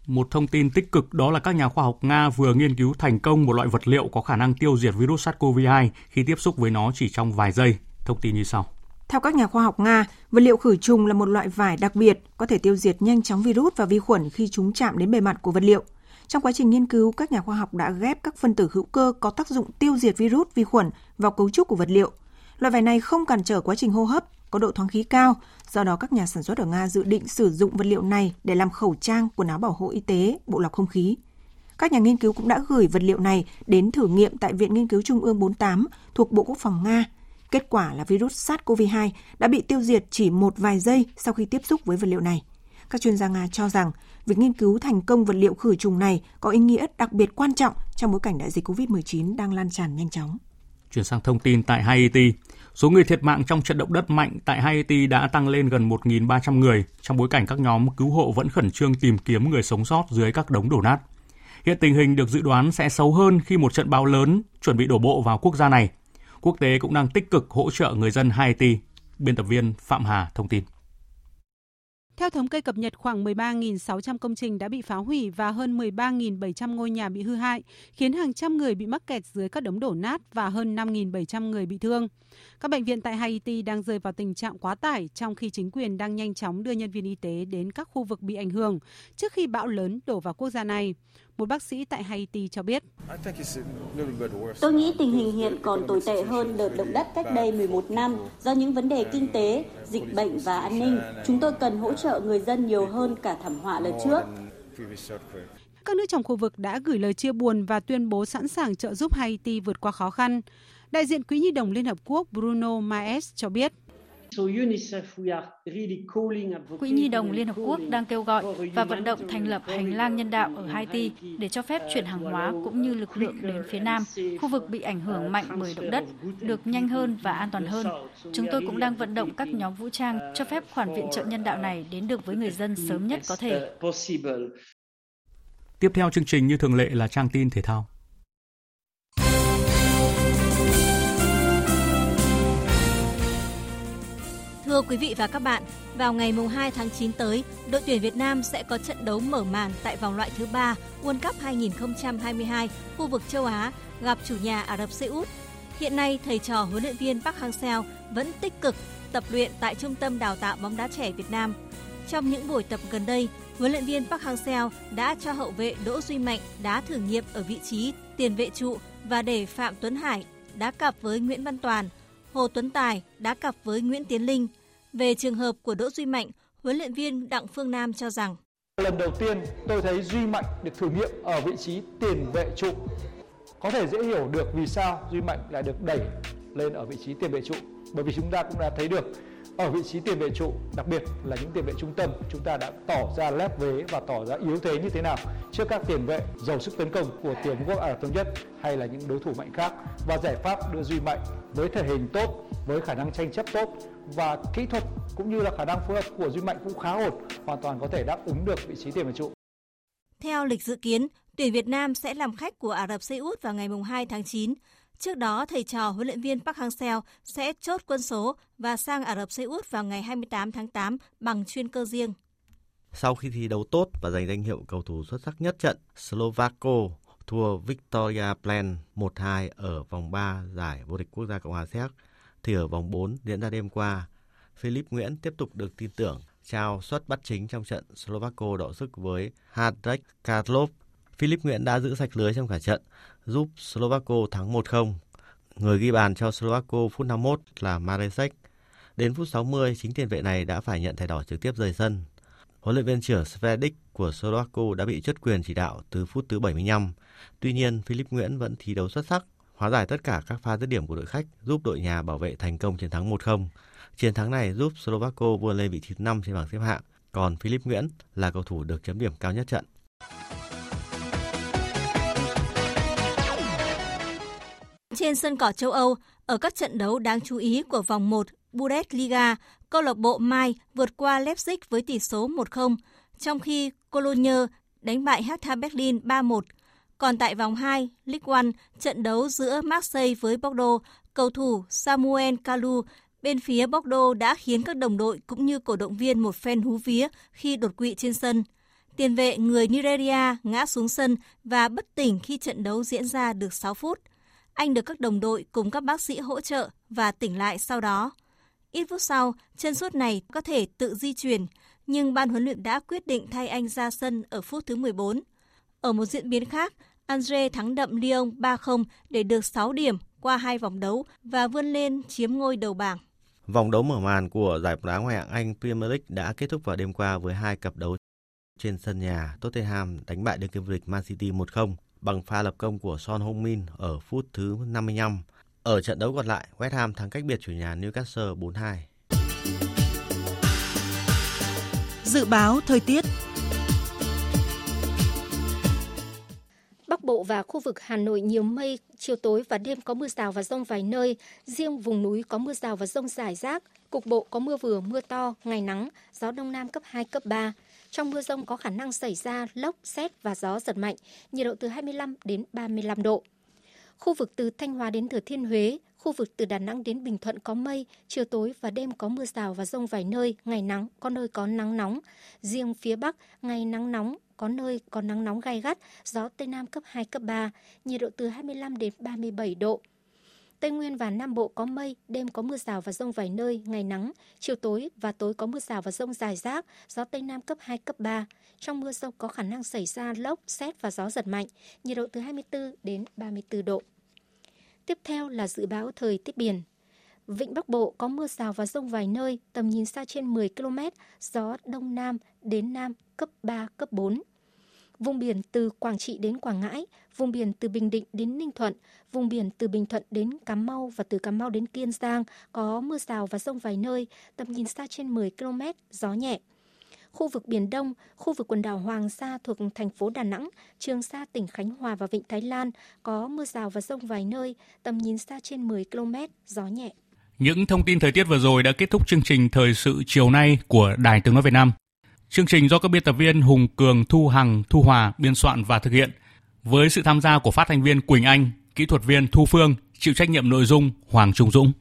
Speaker 1: Một thông tin tích cực đó là các nhà khoa học Nga vừa nghiên cứu thành công một loại vật liệu có khả năng tiêu diệt virus SARS-CoV-2 khi tiếp xúc với nó chỉ trong vài giây. Thông tin như sau.
Speaker 7: Theo các nhà khoa học Nga, vật liệu khử trùng là một loại vải đặc biệt có thể tiêu diệt nhanh chóng virus và vi khuẩn khi chúng chạm đến bề mặt của vật liệu. Trong quá trình nghiên cứu, các nhà khoa học đã ghép các phân tử hữu cơ có tác dụng tiêu diệt virus, vi khuẩn vào cấu trúc của vật liệu. Loại vải này không cản trở quá trình hô hấp, có độ thoáng khí cao, do đó các nhà sản xuất ở Nga dự định sử dụng vật liệu này để làm khẩu trang, quần áo bảo hộ y tế, bộ lọc không khí. Các nhà nghiên cứu cũng đã gửi vật liệu này đến thử nghiệm tại Viện Nghiên cứu Trung ương 48 thuộc Bộ Quốc phòng Nga Kết quả là virus SARS-CoV-2 đã bị tiêu diệt chỉ một vài giây sau khi tiếp xúc với vật liệu này. Các chuyên gia Nga cho rằng việc nghiên cứu thành công vật liệu khử trùng này có ý nghĩa đặc biệt quan trọng trong bối cảnh đại dịch COVID-19 đang lan tràn nhanh chóng.
Speaker 1: Chuyển sang thông tin tại Haiti, Số người thiệt mạng trong trận động đất mạnh tại Haiti đã tăng lên gần 1.300 người trong bối cảnh các nhóm cứu hộ vẫn khẩn trương tìm kiếm người sống sót dưới các đống đổ nát. Hiện tình hình được dự đoán sẽ xấu hơn khi một trận bão lớn chuẩn bị đổ bộ vào quốc gia này. Quốc tế cũng đang tích cực hỗ trợ người dân Haiti. Biên tập viên Phạm Hà thông tin.
Speaker 24: Theo thống kê cập nhật, khoảng 13.600 công trình đã bị phá hủy và hơn 13.700 ngôi nhà bị hư hại, khiến hàng trăm người bị mắc kẹt dưới các đống đổ nát và hơn 5.700 người bị thương. Các bệnh viện tại Haiti đang rơi vào tình trạng quá tải trong khi chính quyền đang nhanh chóng đưa nhân viên y tế đến các khu vực bị ảnh hưởng trước khi bão lớn đổ vào quốc gia này. Một bác sĩ tại Haiti cho biết.
Speaker 22: Tôi nghĩ tình hình hiện còn tồi tệ hơn đợt động đất cách đây 11 năm do những vấn đề kinh tế, dịch bệnh và an ninh. Chúng tôi cần hỗ trợ người dân nhiều hơn cả thảm họa lần trước.
Speaker 24: Các nước trong khu vực đã gửi lời chia buồn và tuyên bố sẵn sàng trợ giúp Haiti vượt qua khó khăn. Đại diện Quỹ Nhi đồng Liên Hợp Quốc Bruno Maes cho biết.
Speaker 25: Quỹ Nhi đồng Liên Hợp Quốc đang kêu gọi và vận động thành lập hành lang nhân đạo ở Haiti để cho phép chuyển hàng hóa cũng như lực lượng đến phía Nam, khu vực bị ảnh hưởng mạnh bởi động đất, được nhanh hơn và an toàn hơn. Chúng tôi cũng đang vận động các nhóm vũ trang cho phép khoản viện trợ nhân đạo này đến được với người dân sớm nhất có thể.
Speaker 1: Tiếp theo chương trình như thường lệ là trang tin thể thao.
Speaker 26: Thưa quý vị và các bạn, vào ngày 2 tháng 9 tới, đội tuyển Việt Nam sẽ có trận đấu mở màn tại vòng loại thứ 3 World Cup 2022 khu vực châu Á gặp chủ nhà Ả Rập Xê Út. Hiện nay, thầy trò huấn luyện viên Park Hang-seo vẫn tích cực tập luyện tại Trung tâm Đào tạo bóng đá trẻ Việt Nam. Trong những buổi tập gần đây, huấn luyện viên Park Hang-seo đã cho hậu vệ Đỗ Duy Mạnh đá thử nghiệm ở vị trí tiền vệ trụ và để Phạm Tuấn Hải đá cặp với Nguyễn Văn Toàn, Hồ Tuấn Tài đá cặp với Nguyễn Tiến Linh – về trường hợp của Đỗ Duy Mạnh, huấn luyện viên Đặng Phương Nam cho rằng
Speaker 27: Lần đầu tiên tôi thấy Duy Mạnh được thử nghiệm ở vị trí tiền vệ trụ. Có thể dễ hiểu được vì sao Duy Mạnh lại được đẩy lên ở vị trí tiền vệ trụ. Bởi vì chúng ta cũng đã thấy được ở vị trí tiền vệ trụ, đặc biệt là những tiền vệ trung tâm, chúng ta đã tỏ ra lép vế và tỏ ra yếu thế như thế nào trước các tiền vệ giàu sức tấn công của tiểu quốc Ả Rập Thống Nhất hay là những đối thủ mạnh khác và giải pháp đưa Duy Mạnh với thể hình tốt, với khả năng tranh chấp tốt và kỹ thuật cũng như là khả năng phối hợp của Duy Mạnh cũng khá ổn, hoàn toàn có thể đáp ứng được vị trí tiền vệ trụ.
Speaker 26: Theo lịch dự kiến, tuyển Việt Nam sẽ làm khách của Ả Rập Xê Út vào ngày 2 tháng 9. Trước đó, thầy trò huấn luyện viên Park Hang-seo sẽ chốt quân số và sang Ả Rập Xê Út vào ngày 28 tháng 8 bằng chuyên cơ riêng.
Speaker 28: Sau khi thi đấu tốt và giành danh hiệu cầu thủ xuất sắc nhất trận, Slovakia thua Victoria Plan 1-2 ở vòng 3 giải vô địch quốc gia Cộng hòa Séc thì ở vòng 4 diễn ra đêm qua, Philip Nguyễn tiếp tục được tin tưởng trao suất bắt chính trong trận Slovakia đọ sức với Hadrek Karlov. Philip Nguyễn đã giữ sạch lưới trong cả trận, giúp Slovakia thắng 1-0. Người ghi bàn cho Slovakia phút 51 là Maresek. Đến phút 60, chính tiền vệ này đã phải nhận thẻ đỏ trực tiếp rời sân. Huấn luyện viên trưởng Svedic của Slovakia đã bị chất quyền chỉ đạo từ phút thứ 75. Tuy nhiên, Philip Nguyễn vẫn thi đấu xuất sắc hóa giải tất cả các pha dứt điểm của đội khách, giúp đội nhà bảo vệ thành công chiến thắng 1-0. Chiến thắng này giúp Slovakia vươn lên vị trí thứ 5 trên bảng xếp hạng, còn Philip Nguyễn là cầu thủ được chấm điểm cao nhất trận.
Speaker 26: Trên sân cỏ châu Âu, ở các trận đấu đáng chú ý của vòng 1 Bundesliga, câu lạc bộ Mai vượt qua Leipzig với tỷ số 1-0, trong khi Cologne đánh bại Hertha Berlin 3-1 còn tại vòng 2, League One, trận đấu giữa Marseille với Bordeaux, cầu thủ Samuel Kalu bên phía Bordeaux đã khiến các đồng đội cũng như cổ động viên một phen hú vía khi đột quỵ trên sân. Tiền vệ người Nigeria ngã xuống sân và bất tỉnh khi trận đấu diễn ra được 6 phút. Anh được các đồng đội cùng các bác sĩ hỗ trợ và tỉnh lại sau đó. Ít phút sau, chân sút này có thể tự di chuyển, nhưng ban huấn luyện đã quyết định thay anh ra sân ở phút thứ 14. Ở một diễn biến khác, Andre thắng đậm Lyon 3-0 để được 6 điểm qua hai vòng đấu và vươn lên chiếm ngôi đầu bảng.
Speaker 28: Vòng đấu mở màn của giải bóng đá ngoại hạng Anh Premier League đã kết thúc vào đêm qua với hai cặp đấu trên sân nhà. Tottenham đánh bại đương kim vô địch Man City 1-0 bằng pha lập công của Son Heung-min ở phút thứ 55. Ở trận đấu còn lại, West Ham thắng cách biệt chủ nhà Newcastle 4-2.
Speaker 6: Dự báo thời tiết
Speaker 29: Bộ và khu vực Hà Nội nhiều mây, chiều tối và đêm có mưa rào và rông vài nơi, riêng vùng núi có mưa rào và rông rải rác, cục bộ có mưa vừa mưa to, ngày nắng, gió đông nam cấp 2, cấp 3. Trong mưa rông có khả năng xảy ra lốc, xét và gió giật mạnh, nhiệt độ từ 25 đến 35 độ. Khu vực từ Thanh Hóa đến Thừa Thiên Huế, khu vực từ Đà Nẵng đến Bình Thuận có mây, chiều tối và đêm có mưa rào và rông vài nơi, ngày nắng, có nơi có nắng nóng. Riêng phía Bắc, ngày nắng nóng, có nơi có nắng nóng gai gắt, gió Tây Nam cấp 2, cấp 3, nhiệt độ từ 25 đến 37 độ. Tây Nguyên và Nam Bộ có mây, đêm có mưa rào và rông vài nơi, ngày nắng, chiều tối và tối có mưa rào và rông dài rác, gió Tây Nam cấp 2, cấp 3. Trong mưa rông có khả năng xảy ra lốc, xét và gió giật mạnh, nhiệt độ từ 24 đến 34 độ. Tiếp theo là dự báo thời tiết biển. Vịnh Bắc Bộ có mưa rào và rông vài nơi, tầm nhìn xa trên 10 km, gió Đông Nam đến Nam cấp 3, cấp 4. Vùng biển từ Quảng Trị đến Quảng Ngãi, vùng biển từ Bình Định đến Ninh Thuận, vùng biển từ Bình Thuận đến Cà Mau và từ Cà Mau đến Kiên Giang có mưa rào và rông vài nơi, tầm nhìn xa trên 10 km, gió nhẹ. Khu vực Biển Đông, khu vực quần đảo Hoàng Sa thuộc thành phố Đà Nẵng, Trường Sa tỉnh Khánh Hòa và Vịnh Thái Lan có mưa rào và rông vài nơi, tầm nhìn xa trên 10 km, gió nhẹ.
Speaker 1: Những thông tin thời tiết vừa rồi đã kết thúc chương trình Thời sự chiều nay của Đài Tiếng Nói Việt Nam. Chương trình do các biên tập viên Hùng Cường, Thu Hằng, Thu Hòa biên soạn và thực hiện. Với sự tham gia của phát thanh viên Quỳnh Anh, kỹ thuật viên Thu Phương, chịu trách nhiệm nội dung Hoàng Trung Dũng.